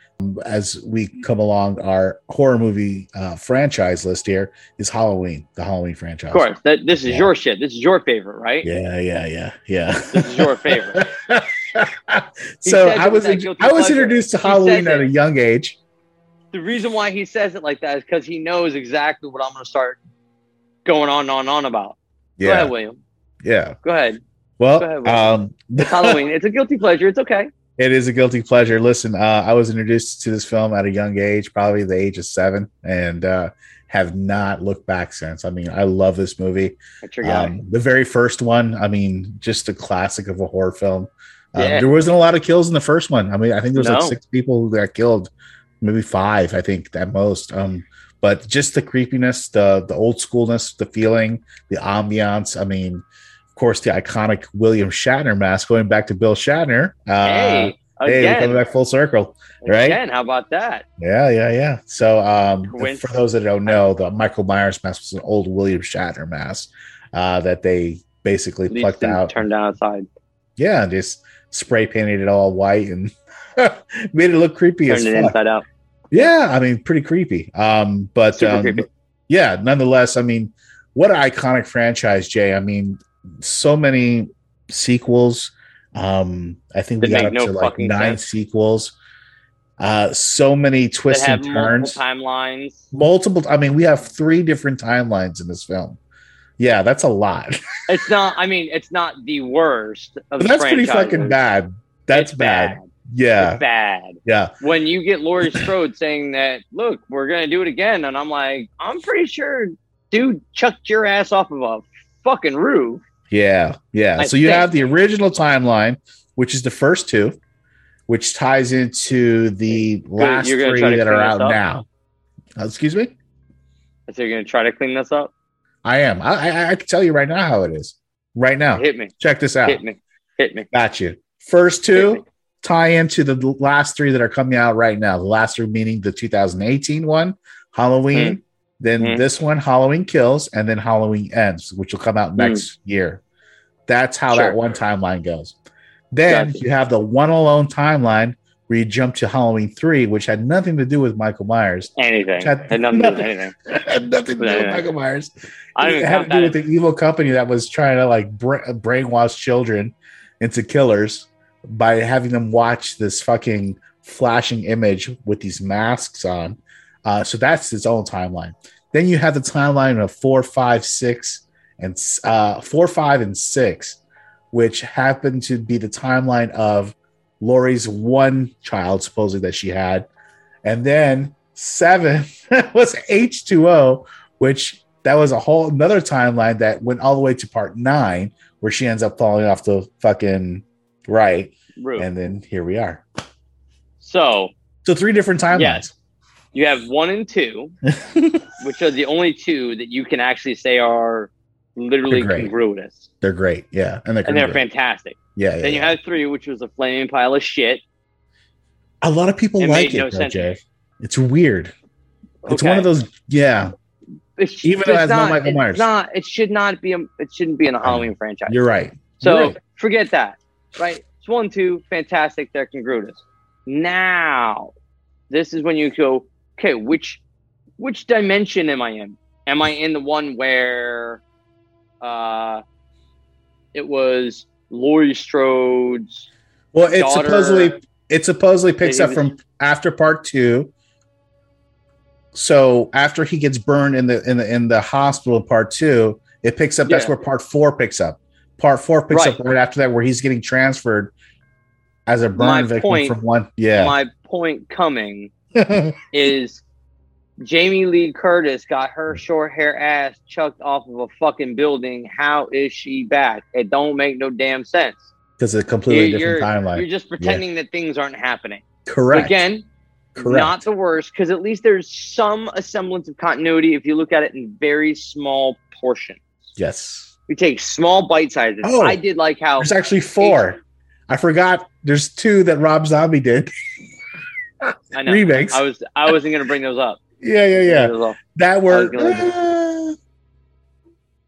as we come along our horror movie uh, franchise list here, is Halloween, the Halloween franchise. of course that this is your shit this is your favorite right Yeah, yeah, yeah, yeah. this is your favorite so I was I was introduced to He Halloween at a young age. the reason why he says it like that is because he knows exactly what i'm going to start going on and on and on about go Yeah. ahead william Yeah. go ahead Well, ahead, um, it's halloween it's a guilty pleasure it's okay It is a guilty pleasure. Listen, uh, I was introduced to this film at a young age, probably the age of seven, and uh, have not looked back since. I mean, I love this movie. That's your guy. Um, the very first one, I mean, just a classic of a horror film. Um, Yeah. There wasn't a lot of kills in the first one. I mean, I think there was No. like six people who got killed, maybe five, I think at most. Um, but just the creepiness, the the old schoolness, the feeling, the ambiance. I mean, course, the iconic William Shatner mask, going back to Bill Shatner. Uh, Hey, hey, again. coming back full circle, right? Again, how about that? Yeah, yeah, yeah. So, um, for those that don't know, the Michael Myers mask was an old William Shatner mask uh, that they basically plucked out. Turned outside. Yeah, and just spray painted it all white and made it look creepy Turned as it fuck. inside out. Yeah, I mean, pretty creepy. Um, but um, creepy. yeah, nonetheless, I mean, what an iconic franchise, Jay. I mean, so many sequels. Um, I think we got up no to like nine sense. sequels. Uh, so many twists and turns. multiple timelines. Multiple. I mean, we have three different timelines in this film. Yeah, that's a lot. It's not. I mean, it's not the worst of But that's pretty fucking bad. That's bad. bad. Yeah. It's bad. Yeah. When you get Laurie Strode saying that, look, we're gonna do it again, and I'm like, I'm pretty sure, dude, chucked your ass off of a fucking roof. Yeah, yeah. I so you think. have the original timeline, which is the first two, which ties into the last three that are out up? now. Uh, excuse me. So you're gonna try to clean this up? I am. I, I, I can tell you right now how it is. Right now. Hit me. Check this out. Hit me. Hit me. Got you. First two tie into the last three that are coming out right now. The last three meaning the 2018 one, Halloween, Mm. Then Mm. this one, Halloween Kills, and then Halloween Ends, which will come out next year. That's how Sure. that one timeline goes. Then Gotcha. you have the one alone timeline where you jump to Halloween 3, which had nothing to do with Michael Myers. Anything. Had Had nothing to do with nothing- anything. had nothing to do with. Michael Myers. I it had to do with the evil company that was trying to like bra- brainwash children into killers by having them watch this fucking flashing image with these masks on. Uh, so that's its own timeline. Then you have the timeline of four, five, six, and uh, four, five, and six, which happen to be the timeline of Laurie's one child, supposedly that she had, and then seven was H2O, which that was a whole another timeline that went all the way to part nine, where she ends up falling off the fucking right. And then here we are. So So three different timelines. Yes. You have one and two, which are the only two that you can actually say are literally They're congruous. They're great. Yeah. And they're, And they're fantastic. Yeah. yeah, then you yeah. have three, which was a flaming pile of shit. a lot of people It like made no it, though. Jay. It's weird. It's one of those, yeah. It's, Even though it it's has no not, Michael it's Myers. Not, it should not be. A, it shouldn't be in the Halloween franchise. You're right. So You're right. forget that. Right? It's one, two, fantastic. They're congruous. Now, this is when you go. Okay, which which dimension am I in? Am I in the one where uh it was Laurie Strode's Well, it daughter- supposedly it supposedly picks up from after part two. So after he gets burned in the in the in the hospital part two, it picks up. That's where part four picks up. Part four picks Right. up right after that, where he's getting transferred as a burn My victim point- from one. Yeah, My point coming is Jamie Lee Curtis got her short hair ass chucked off of a fucking building. How is she back? It don't make no damn sense. because it's a completely You- different you're, timeline. You're just pretending that things aren't happening. Correct. Again, Correct. not the worst because at least there's some semblance of continuity if you look at it in very small portions. yes. We take small bite sizes. Oh, I did like how There's actually four. I forgot. There's two that Rob Zombie did. I know. remakes. I was I wasn't gonna bring those up. yeah, yeah, yeah. That were. I gonna-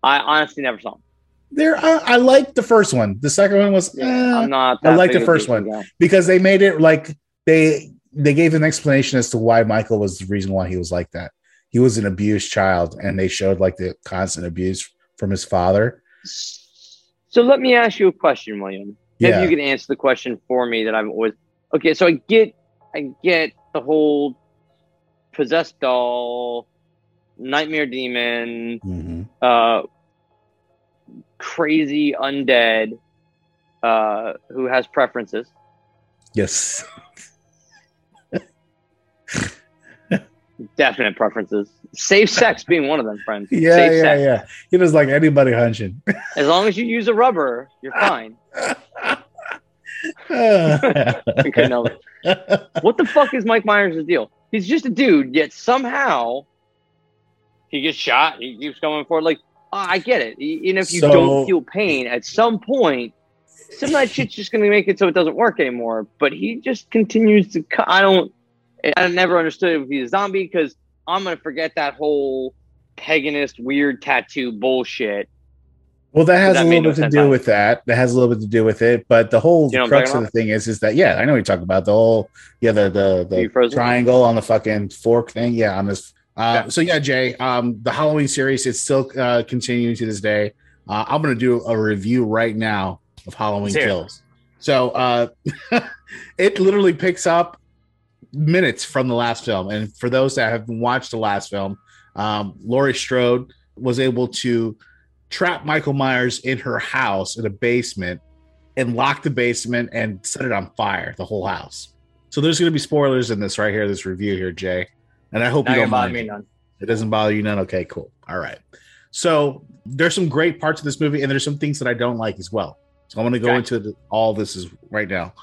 I honestly never saw them. There, I, I liked the first one. The second one was. eh, I'm not. I that like the first one guy. because they made it like they they gave an explanation as to why Michael was the reason why he was like that. He was an abused child, and they showed like the constant abuse from his father. So let me ask you a question, William. Yeah. Maybe you can answer the question for me that I've always. Okay, so I get, I get the whole possessed doll, nightmare demon, Mhm. uh, crazy undead, uh, who has preferences. Yes, Definite preferences. Safe sex being one of them, friends. yeah, Safe yeah, sex. yeah. He was like anybody hunching. As long as you use a rubber, you're fine. Yeah, I couldn't help it. What the fuck is Mike Myers' deal? He's just a dude, yet somehow he gets shot. He keeps going for it. Like, uh, I get it. Know, if you So- don't feel pain at some point, some of that shit's just going to make it so it doesn't work anymore. But he just continues to. I don't. I never understood if he's a zombie because I'm going to forget that whole paganist weird tattoo bullshit. Well, that has That a little no bit to do with that. That has a little bit to do with it. But the whole You know crux of the thing is, is that yeah, I know you're talking about. The whole yeah, the the, the triangle on the fucking fork thing. Yeah, on this. Uh, So yeah, Jay, um, the Halloween series it's still uh, continuing to this day. Uh, I'm gonna do a review right now of Halloween Let's hear it. Kills. So uh, it literally picks up minutes from the last film, and for those that have watched the last film, um, Laurie Strode was able to trap Michael Myers in her house in a basement and lock the basement and set it on fire, the whole house. So there's going to be spoilers in this right here, this review here, Jay. And I hope Not you don't mind. me none. It doesn't bother you none. Okay, cool. All right. So there's some great parts of this movie, and there's some things that I don't like as well. So I'm going to go Okay. into the, all this is right now.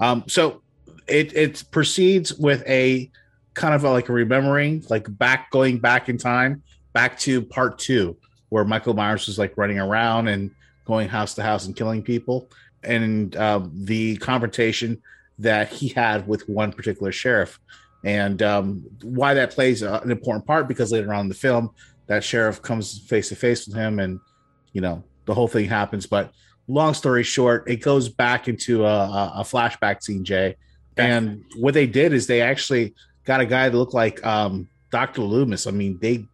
Um, so it it proceeds with a kind of a, like a remembering, like back going back in time, back to part two, where Michael Myers was like running around and going house to house and killing people, and um, the confrontation that he had with one particular sheriff, and um, why that plays an important part because later on in the film, that sheriff comes face to face with him, and you know the whole thing happens. But long story short, it goes back into a, a, flashback scene, Jay. And what they did is they actually got a guy that looked like um, Dr. Loomis. I mean, they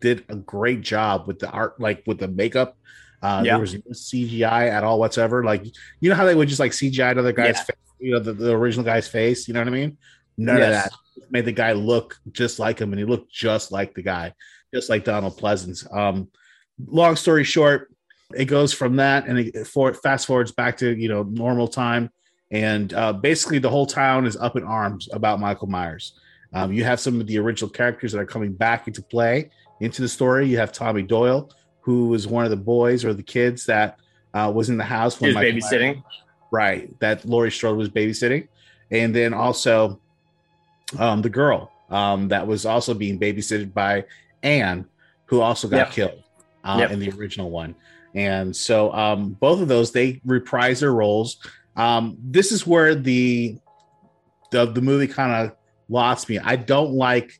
did a great job with the art, like with the makeup. Uh, Yeah. There was no CGI at all whatsoever. Like, you know how they would just like CGI another guy's Yeah. face, you know, the, the original guy's face. You know what I mean? None Yes. of that made the guy look just like him, and he looked just like the guy, just like Donald Pleasence. Um, long story short, it goes from that and it for fast forwards back to you know normal time and uh, basically the whole town is up in arms about michael myers um, you have some of the original characters that are coming back into play into the story you have tommy doyle who was one of the boys or the kids that uh, was in the house He was Michael babysitting. Myers- right that laurie strode was babysitting and then also um, the girl um, that was also being babysitted by anne who also got Yep. killed uh, Yep. in the original one. And so um, both of those they reprise their roles. Um, this is where the the, the movie kind of lost me. I don't like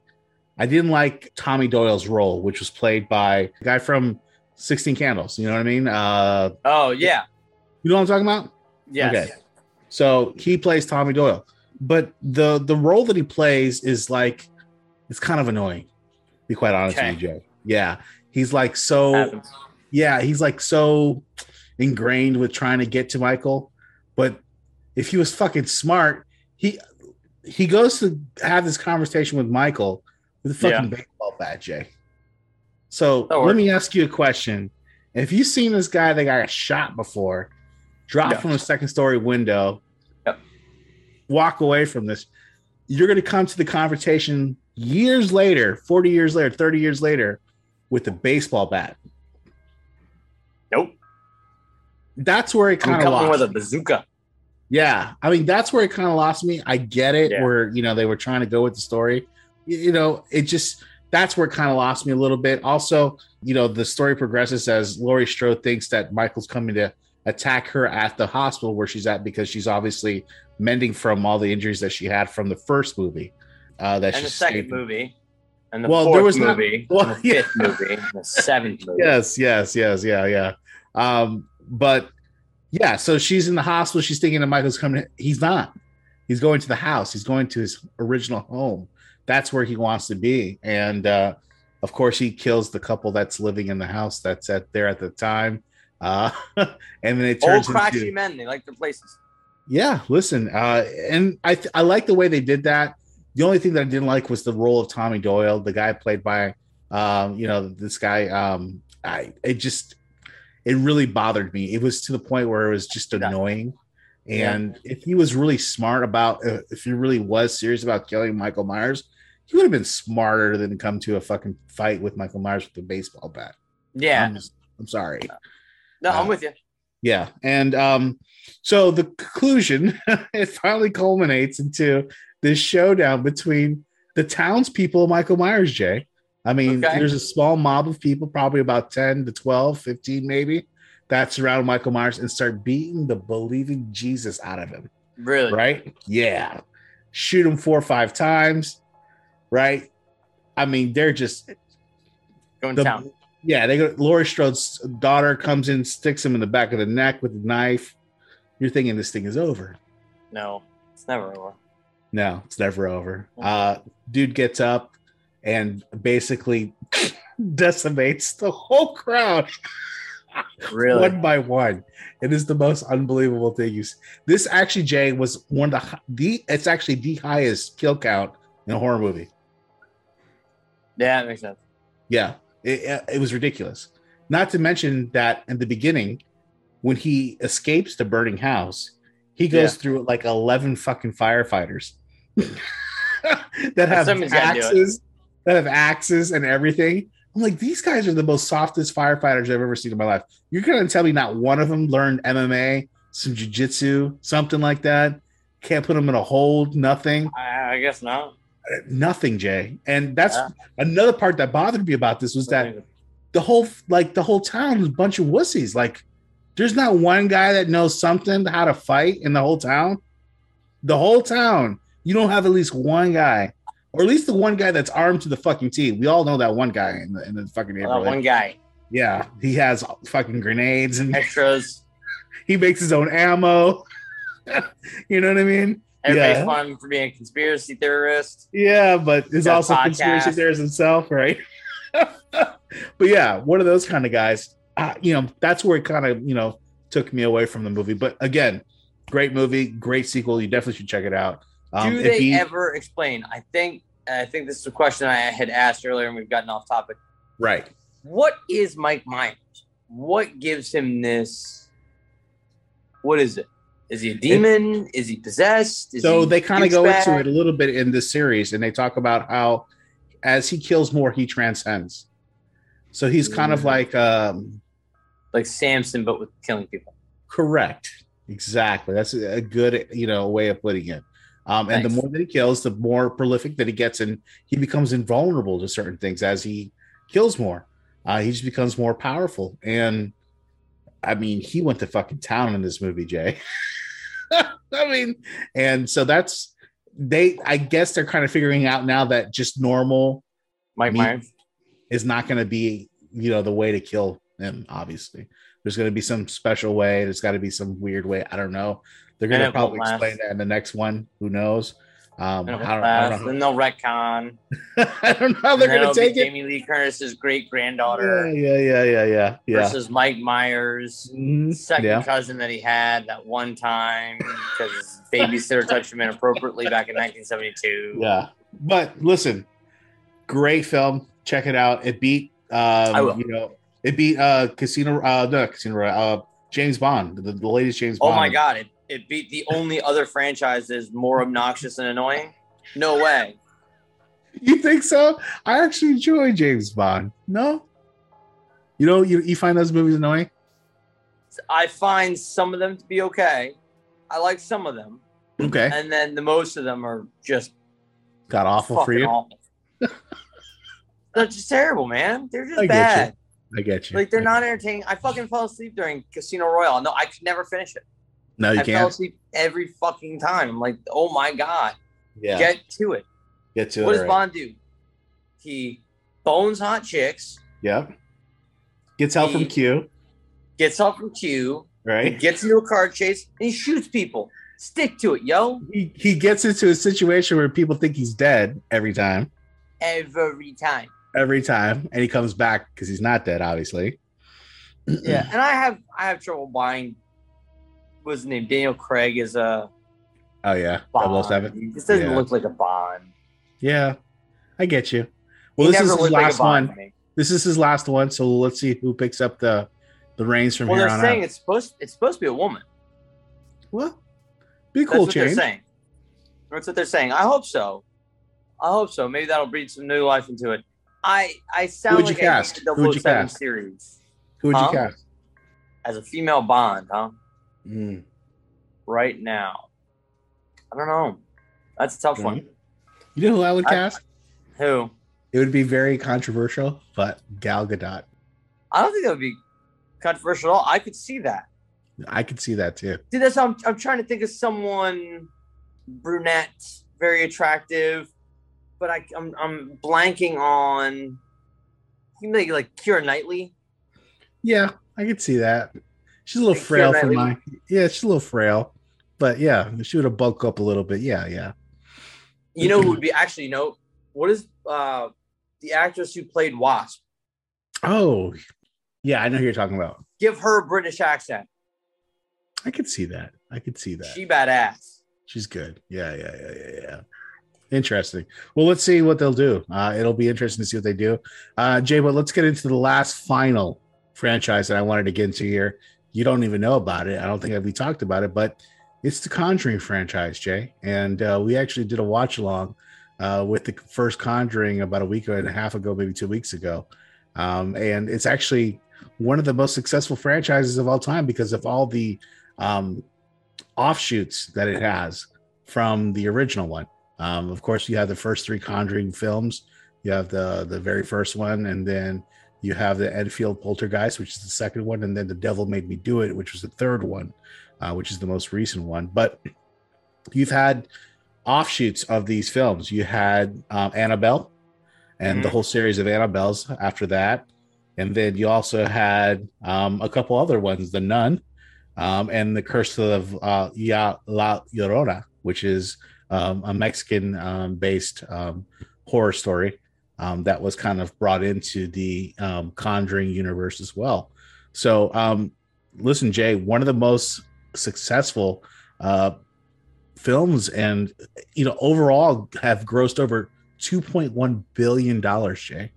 I didn't like Tommy Doyle's role, which was played by the guy from 16 Candles. You know what I mean? Uh, Oh yeah. you know what I'm talking about? Yes. Okay. So he plays Tommy Doyle, but the the role that he plays is like it's kind of annoying. to Be quite honest Okay. with you, Joe. Yeah, he's like so. Happens. Yeah, he's like so ingrained with trying to get to Michael, but if he was fucking smart, he he goes to have this conversation with Michael with a fucking Yeah. baseball bat, Jay. So That let works. me ask you a question. If you've seen this guy that got shot before, drop Yeah. from a second story window, yep. walk away from this, you're going to come to the conversation years later, 40 years later, 30 years later, with a baseball bat. Nope. That's where it I'm kind of coming lost. with a bazooka. Yeah, I mean that's where it kind of lost me. I get it, Yeah. where you know they were trying to go with the story. You, know, it just that's where it kind of lost me a little bit. Also, you know, the story progresses as Laurie Strode thinks that Michael's coming to attack her at the hospital where she's at because she's obviously mending from all the injuries that she had from the first movie. Uh, that And the second movie. And the Well, fourth there was not- movie. well, and the yeah. fifth movie. The seventh movie. Yes, yes, yes, yeah, yeah. Um, but yeah, so she's in the hospital. She's thinking that Michael's coming. He's not. He's going to the house. He's going to his original home. That's where he wants to be. And uh, of course, he kills the couple that's living in the house that's at there at the time. Uh, and then it Old turns crotchety into men. They like their places. yeah. Listen, uh, and I th- I like the way they did that. The only thing that I didn't like was the role of Tommy Doyle, the guy played by, um, you know, this guy. Um, I it just it really bothered me. It was to the point where it was just annoying. And if he was really smart about, uh, if he really was serious about killing Michael Myers, he would have been smarter than come to a fucking fight with Michael Myers with a baseball bat. Yeah. I'm, just- I'm sorry. No, I'm Uh, with you. Yeah, and um, so the conclusion it finally culminates into this showdown between the townspeople of Michael Myers. Jay, I mean, Okay. there's a small mob of people, probably about ten to 12, 15 maybe, that surround Michael Myers and start beating the believing Jesus out of him. Really? Right? Yeah, shoot him four or five times. Right? I mean, they're just Going the- down. yeah, they go. Laurie Strode's daughter comes in, sticks him in the back of the neck with a knife. You're thinking this thing is over. No, it's never over. No, it's never over. Uh, dude gets up and basically decimates the whole crowd. Really? one by one. It is the most unbelievable thing. You, s- this actually, Jay, was one of the the. It's actually the highest kill count in a horror movie. Yeah, that makes sense. Yeah, it, it was ridiculous. Not to mention that in the beginning, when he escapes the burning house, he goes Yeah. through like eleven fucking firefighters that have Somebody's gotta do it. axes, that have axes and everything. I'm like, these guys are the most softest firefighters I've ever seen in my life. You're gonna tell me not one of them learned MMA, some jujitsu, something like that. Can't put them in a hold, nothing, I, I guess not. Nothing, Jay. And that's Yeah. another part that bothered me about this was that the whole like the whole town was a bunch of wussies. Like, there's not one guy that knows something how to fight in the whole town. The whole town, you don't have at least one guy, or at least the one guy that's armed to the fucking teeth. We all know that one guy in the, in the fucking neighborhood. one guy. Yeah, he has fucking grenades and Extras. he makes his own ammo. you know what I mean? Everybody's yeah. fun for being a conspiracy theorist. Yeah, but a also conspiracy theorist himself, right? but yeah, one of those kind of guys. Uh, you know, that's where it kind of you know took me away from the movie. But again, great movie, great sequel. You definitely should check it out. Um, Do they he- ever explain? I think, I think this is a question I had asked earlier, and we've gotten off topic. right? What is Mike Myers? What gives him this? What is it? Is he a demon? is he possessed? Is so he they kind of go into it a little bit in this series, and they talk about how as he kills more, he transcends. So he's kind of Mm. like um, like Samson, but with killing people. Correct. Exactly. That's a a good, you know, way of putting it. Um, and the more that he kills, the more prolific that he gets, and he becomes invulnerable to certain things as he kills more. Uh, he just becomes more powerful. And I mean, he went to fucking town in this movie, Jay. I mean, and so that's they. I guess they're kind of figuring out now that just normal Mike meat Myers. is not going to be, you know, the way to kill him. Obviously, there's going to be some special way. There's got to be some weird way. I don't know. They're going to probably explain that in the next one. Who knows? Um, I don't, I don't know. Then they'll retcon. I don't know how they're going to take it. Jamie Lee Curtis's great granddaughter yeah, yeah, yeah, yeah, yeah. versus Mike Myers, Mhm, second yeah. cousin that he had that one time because his babysitter touched him inappropriately back in 1972. Yeah. But listen, great film. Check it out. It beat I will. um, you know, it beat uh Casino uh no Casino uh James Bond, the, the latest James Bond. Oh my god, it, it beat the only other franchises more obnoxious and annoying. No way. You think so? I actually enjoy James Bond. No? You know, you, you find those movies annoying? I find some of them to be okay. I like some of them, Okay. and then the most of them are just Got awful for you. awful. They're just terrible, man. They're just I get bad. you. I get you. Like they're not entertaining. I fucking fell asleep during Casino Royale. No, I could never finish it. No, you I fell can't. asleep every fucking time. I'm like, oh my god, Yeah. get to it. Get to what it. does right. Bond do? He bones hot chicks, Yep. Gets help from Q, gets help from Q, he right? gets into a car chase, and he shoots people. Stick to it, yo. He, he gets into a situation where people think he's dead every time. Every time. Every time. And he comes back because he's not dead, obviously. Yeah, and I have I have trouble buying. What's his name? Daniel Craig is a Oh yeah. Bond. 007. This doesn't Yeah. look like a Bond. Yeah. I get you. Well, He this is his looked like last one. This is his last one. So let's see who picks up the the reins from Well, here they're saying it's supposed it's supposed to be a woman. What? Be a That's cool what they're saying. That's what they're saying. I hope so. I hope so. Maybe that'll breathe some new life into it. I I sound Who'd you like cast? the Who'd you 007 cast? series Who would Huh? you cast? as a female Bond, huh? Mm. Right now, I don't know. That's a tough one. You know who I would I- cast? Who? It would be very controversial, but Gal Gadot. I don't think that would be controversial at all. I could see that. I could see that too. Dude, that's how I'm, I'm trying to think of someone brunette, very attractive, but I, I'm I'm blanking on. You make like Keira Knightley. Yeah, I could see that. She's a little frail for my. Yeah, she's a little frail, but yeah, she would have bulked up a little bit. Yeah, yeah. You know who would be actually? You know what is uh the actress who played Wasp? Oh, yeah, I know who you're talking about. Give her a British accent. I could see that. I could see that. She badass. She's good. Yeah, yeah, yeah, yeah, yeah. Interesting. Well, let's see what they'll do. Uh, it'll be interesting to see what they do. Uh, Jay, but let's get into the last final franchise that I wanted to get into here. You don't even know about it. I don't think we talked about it, but it's the Conjuring franchise, Jay. And uh, we actually did a watch along uh, with the first Conjuring about a week and a half ago, maybe two weeks ago. um, and it's actually one of the most successful franchises of all time because of all the um, offshoots that it has from the original one. Um, of course, you have the first three Conjuring films. You have the the very first one, and then you have the Enfield Poltergeist, which is the second one, and then the Devil Made Me Do It, which was the third one, uh, which is the most recent one. But you've had offshoots of these films. You had um, Annabelle, and the Mhm. whole series of Annabelles after that, and then you also had um, a couple other ones, The Nun, um, and The Curse of uh, Ya La Llorona, which is um, a Mexican um, based um, horror story um, that was kind of brought into the um, Conjuring universe as well. So, um, listen, Jay, one of the most successful uh, films, and you know, overall have grossed over two point one billion dollars. Jay,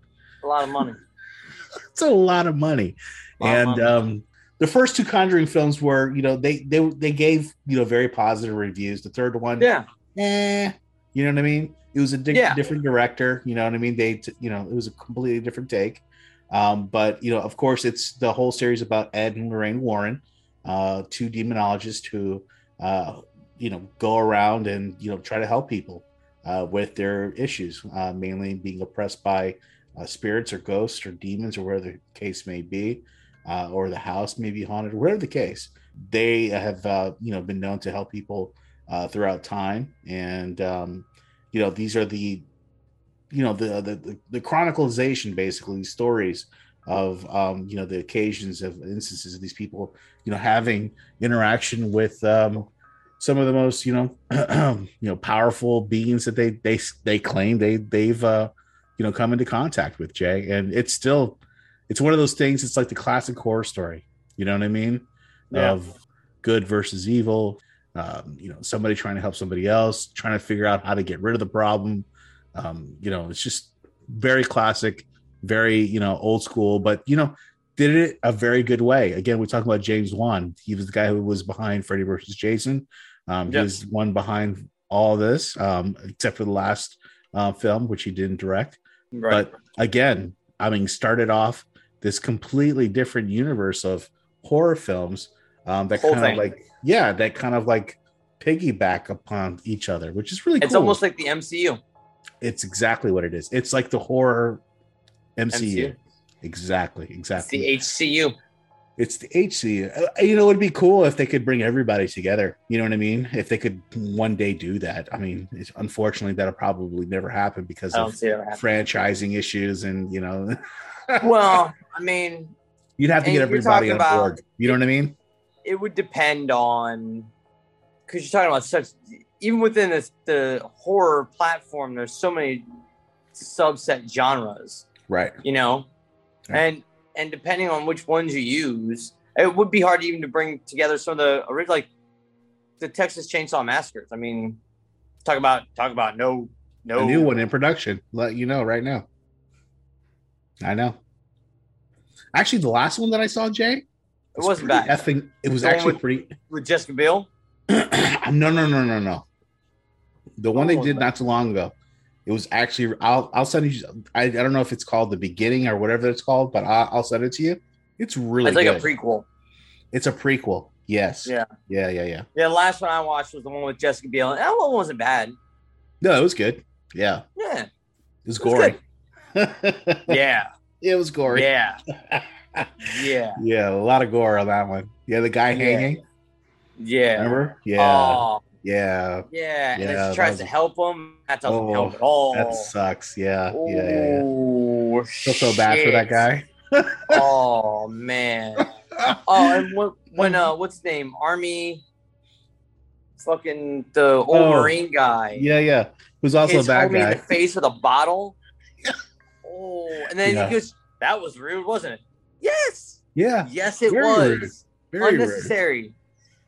A lot of money. it's a lot of money, Lot of and money. um, the first two Conjuring films were, you know, they they they gave you know very positive reviews. The third one, Yeah. eh, you know what I mean? It was a di- Yeah. different director, you know what I mean? They, t- you know, it was a completely different take. Um, but you know, of course, it's the whole series about Ed and Lorraine Warren, uh, two demonologists who, uh, you know, go around and you know try to help people uh, with their issues, uh, mainly being oppressed by uh, spirits or ghosts or demons or whatever the case may be, uh, or the house may be haunted, whatever the case. They have, uh, you know, been known to help people uh, throughout time, and um, you know, these are the you know the the the, the chronicalization basically stories of um you know the occasions of instances of these people you know having interaction with um some of the most you know you know powerful beings that they they they claim they they've uh you know come into contact with jay. And it's still it's one of those things it's like the classic horror story. You know what i mean? Yeah. of good versus evil um, you know somebody trying to help somebody else trying to figure out how to get rid of the problem. Um, you know it's just very classic very you know old school but you know did it a very good way. Again we're talking about james wan. He was the guy who was behind freddy versus jason. Um, he was one behind all this um, except for the last uh, film which he didn't direct. Right. but again i mean started off this completely different universe of horror films um, that kind of like yeah that kind of like piggyback upon each other which is really It's cool. almost like the MCU. it's exactly what it is it's like the horror mcu, MCU. exactly It's exactly the HCU. it's the HCU. Uh, You know, it'd be cool if they could bring everybody together. You know what I mean? If they could one day do that. I mean, it's, unfortunately, that'll probably never happen because of see it ever happening. franchising issues, and you know, Well, I mean, you'd have to get everybody on about- board. You know what I mean? It would depend on because you're talking about such even within this, the horror platform there's so many subset genres Right. you know and and depending on which ones you use it would be hard even to bring together some of the original like the texas chainsaw massacres i mean talk about talk about no no A new one in production. Let you know right now. I know. Actually, the last one that I saw, Jay, it was wasn't bad Effing, it was actually with- pretty. with jessica biel no, no, no, no, no. The one they did okay. not too long ago. It was actually. I'll I'll send you. I, I don't know if it's called the beginning or whatever it's called, but I'll, I'll send it to you. It's really. it's like good. a prequel It's a prequel. Yes. yeah Yeah. Yeah. Yeah. yeah the last one i watched was the one with jessica biel and that one wasn't bad No, it was good. Yeah. yeah It was It was gory. yeah it was gory. yeah yeah Yeah. A lot of gore on that one. Yeah. The guy Yeah. hanging. yeah Remember? Yeah. Oh, yeah. yeah. And Yeah, then she tries was- to help him. That doesn't Oh, help at all. That sucks. Yeah. Yeah. Yeah. Yeah. Oh, Feel so bad for that guy. oh man. Oh, and when, when uh, what's his name? Army. Fucking the old Oh, Marine guy. Yeah. Yeah. Who's also Hits a bad homie in guy. the face with a bottle. Oh, and then Yeah. he goes, "That was rude, wasn't it?" Yes. Yeah. Yes, it Very was. Very rude. Unnecessary.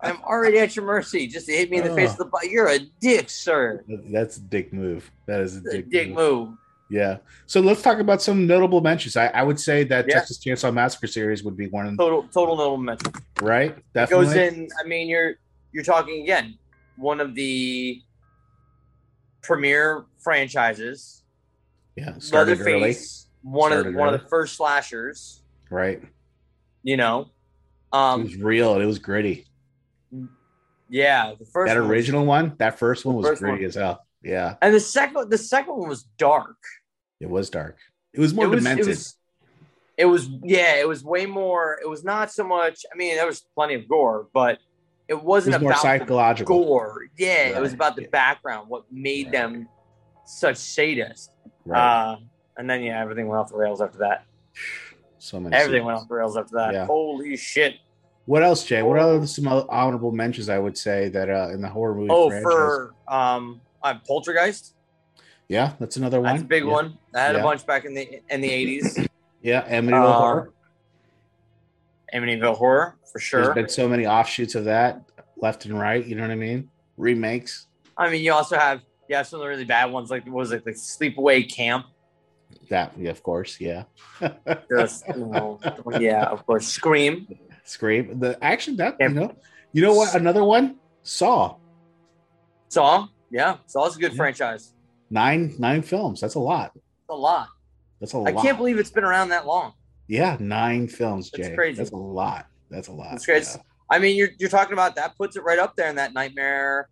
I'm already at your mercy. Just hit me in the face oh. with the bottle. You're a dick, sir. That's a dick move. That is a It's a dick, dick move. move. Yeah. So let's talk about some notable mentions. I, I would say that Yeah. Texas Chainsaw Massacre series would be one, of the Total, total notable mention. right? It Definitely. goes in. I mean, you're you're talking again one of the premier franchises. Yeah. Early. Leatherface. one of Started one of the first slashers. Right. You know, um, it was real. It was gritty. yeah, the first that one was- original one, that first one was first gritty one. as hell. Yeah, and the second the second one was dark. it was dark. It was more it was, demented. It was, it was yeah, it was way more. It was not so much. I mean, there was plenty of gore, but it It wasn't was more about the psychological. gore. Yeah, it was about the background, what made them such sadists. Right. Uh, and then yeah, everything went off the rails after that. So many. Everything scenes. went off the rails after that. Yeah. Holy shit! What else, Jay? What are some honorable mentions? I would say that uh, in the horror movie. Oh, franchise? for um, I'm Poltergeist. yeah, that's another one. That's a big Yeah. one. I had Yeah. a bunch back in the in the eighties. Yeah, Amityville Uh, Horror. Amityville Horror for sure. There's been so many offshoots of that, left and right. You know what I mean? Remakes. I mean, you also have you have some of the really bad ones, like what was it like Sleepaway Camp? That, yeah, of course, yeah. Just, you know, oh, yeah, of course. Scream. Scream. The action that you know, you know what? Another one. Saw. Saw. Yeah, Saw's a good franchise. Nine nine films. That's a lot. A lot. That's a lot. I can't believe it's been around that long. Yeah, nine films, That's crazy. That's a lot. That's a lot. It's great. I mean, you're you're talking about that puts it right up there in that Nightmare,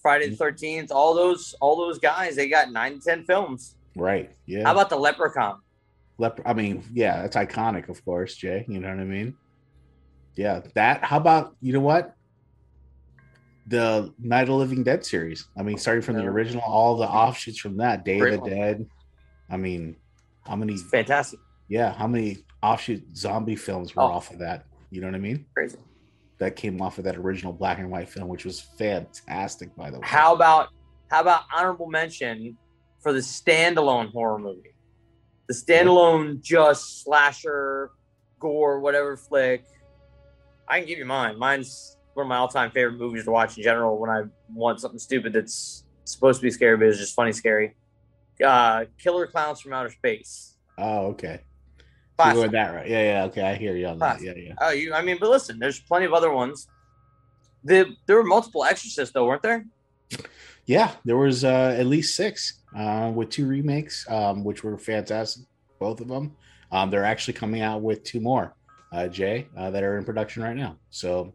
Friday the mm. Thirteenth, all those all those guys. They got nine to ten films. Right. Yeah. How about the Leprechaun? Lep- I mean, yeah, that's iconic, of course, Jay. You know what I mean? Yeah, that. How about you know what? The Night of the Living Dead series. I mean, starting from the original, all the offshoots from that. Day Great of the one. Dead. I mean, how many? Fantastic. Yeah, how many offshoot zombie films were Oh. off of that? You know what I mean? Crazy. That came off of that original black and white film, which was fantastic, by the way. How about how about honorable mention for the standalone horror movie? The standalone just slasher, gore, whatever flick. I can give you mine. Mine's one of my all-time favorite movies to watch in general when I want something stupid that's supposed to be scary, but it's just funny scary. Uh, Killer Clowns from Outer Space. Oh, okay. Classic. you're going that right. Yeah, yeah. Okay, I hear you on that. Yeah, yeah. Oh, you. I mean, but listen, there's plenty of other ones. The, there were multiple Exorcists, though, weren't there? Yeah, there was uh, at least six uh, with two remakes, um, which were fantastic, both of them. Um, they're actually coming out with two more, uh, Jay, uh, that are in production right now. So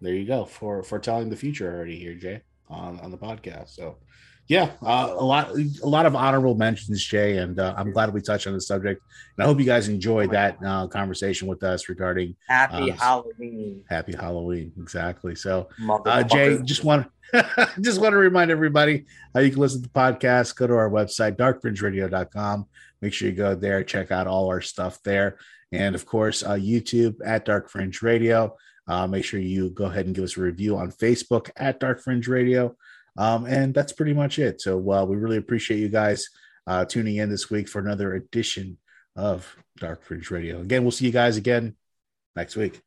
there you go for for telling the future already here, Jay, on on the podcast. So yeah, uh, a lot a lot of honorable mentions, Jay, and uh, I'm glad we touched on the subject. And I hope you guys enjoyed that uh, conversation with us regarding Happy um, Halloween. Happy Halloween, exactly. So, uh, Jay, just want just want to remind everybody uh, you can listen to the podcast. Go to our website, darkfringeradio.com. Make sure you go there, check out all our stuff there, and of course, uh, YouTube at Dark Fringe Radio. Uh, make sure you go ahead and give us a review on Facebook at Dark Fringe Radio. Um, and that's pretty much it. So, uh, we really appreciate you guys uh, tuning in this week for another edition of Dark Fringe Radio. Again, we'll see you guys again next week.